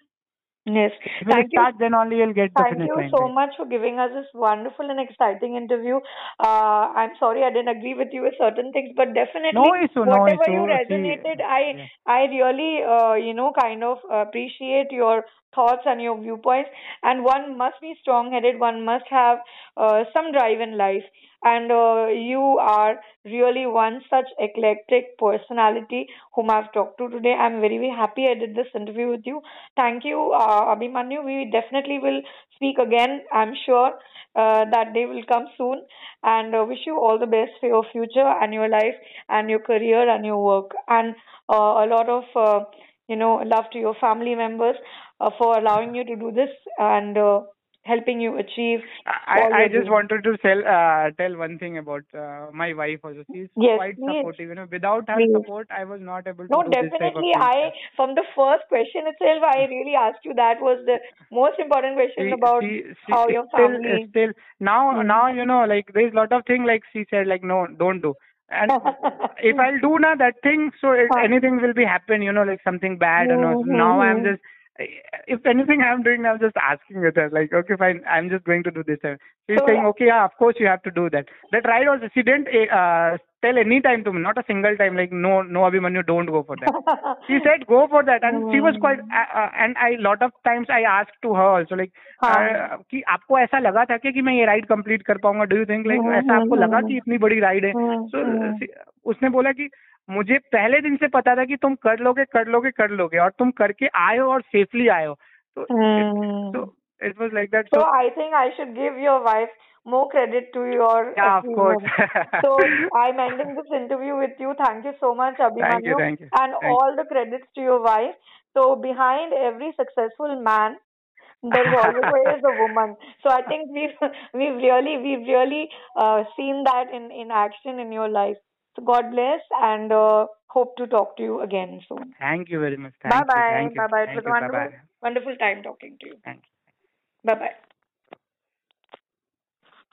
yes If thank you start, then only you'll get the Thank you so much for giving us this wonderful and exciting interview. Uh, I'm sorry I didn't agree with you with certain things, but definitely No issue, no whatever issue. you See, resonated, I yeah. I really uh, you know kind of appreciate your thoughts and your viewpoints. And one must be strong-headed. One must have uh, some drive in life. And uh, you are really one such eclectic personality whom I've talked to today. I'm very, very happy I did this interview with you. Thank you, uh, Abhimanyu. We definitely will speak again. I'm sure uh, that day will come soon. And uh, wish you all the best for your future and your life and your career and your work. And uh, a lot of, uh, you know, love to your family members uh, for allowing you to do this and uh, helping you achieve I, I just wanted to tell uh, tell one thing about uh, my wife also. She's Yes, quite please. supportive. You know, without her Please. support, I was not able to No, do this type of definitely. I, from the first question itself, I really asked you that was the most important question she, about she, she how your still family. still now Hmm. now you know like there's a lot of thing like she said like no don't do and if (laughs) I'll do now that thing so it, anything will be happen you know like something bad or no Mhm, now I'm mhm. just if anything I'm doing I'm just asking with her like okay fine I'm just going to do this. She's So- saying okay yeah of course you have to do that. That ride also she didn't uh, tell any time to me not a single time like no no Abhimanyu don't go for that she said go for that and mm. she was quite uh, uh, and I lot of times I asked to her also like हाँ. uh, कि आपको ऐसा लगा था क्या कि मैं ये राइड कंप्लीट कर पाऊँगा do you think like hmm, ऐसा आपको हम्म, लगा हम्म. कि इतनी बड़ी राइड है हम्म, सो हम्म. उसने बोला कि मुझे पहले दिन से पता था कि तुम कर लोगे कर लोगे कर लोगे और तुम करके आए हो और सेफली आए हो तो Hmm. so it was like that So so I think I should give your wife more credit to your yeah of course so I'm ending this interview with you. Thank you so much, Abhimanyu. thank you thank you and thank all the credits to your wife. So behind every successful man, there's always a woman. So I think we've we've really we've really uh, seen that in in action in your life. So God bless, and uh, hope to talk to you again soon. thank you very much Bye bye. Bye bye. It was wonderful wonderful time talking to you. thank you Bye bye.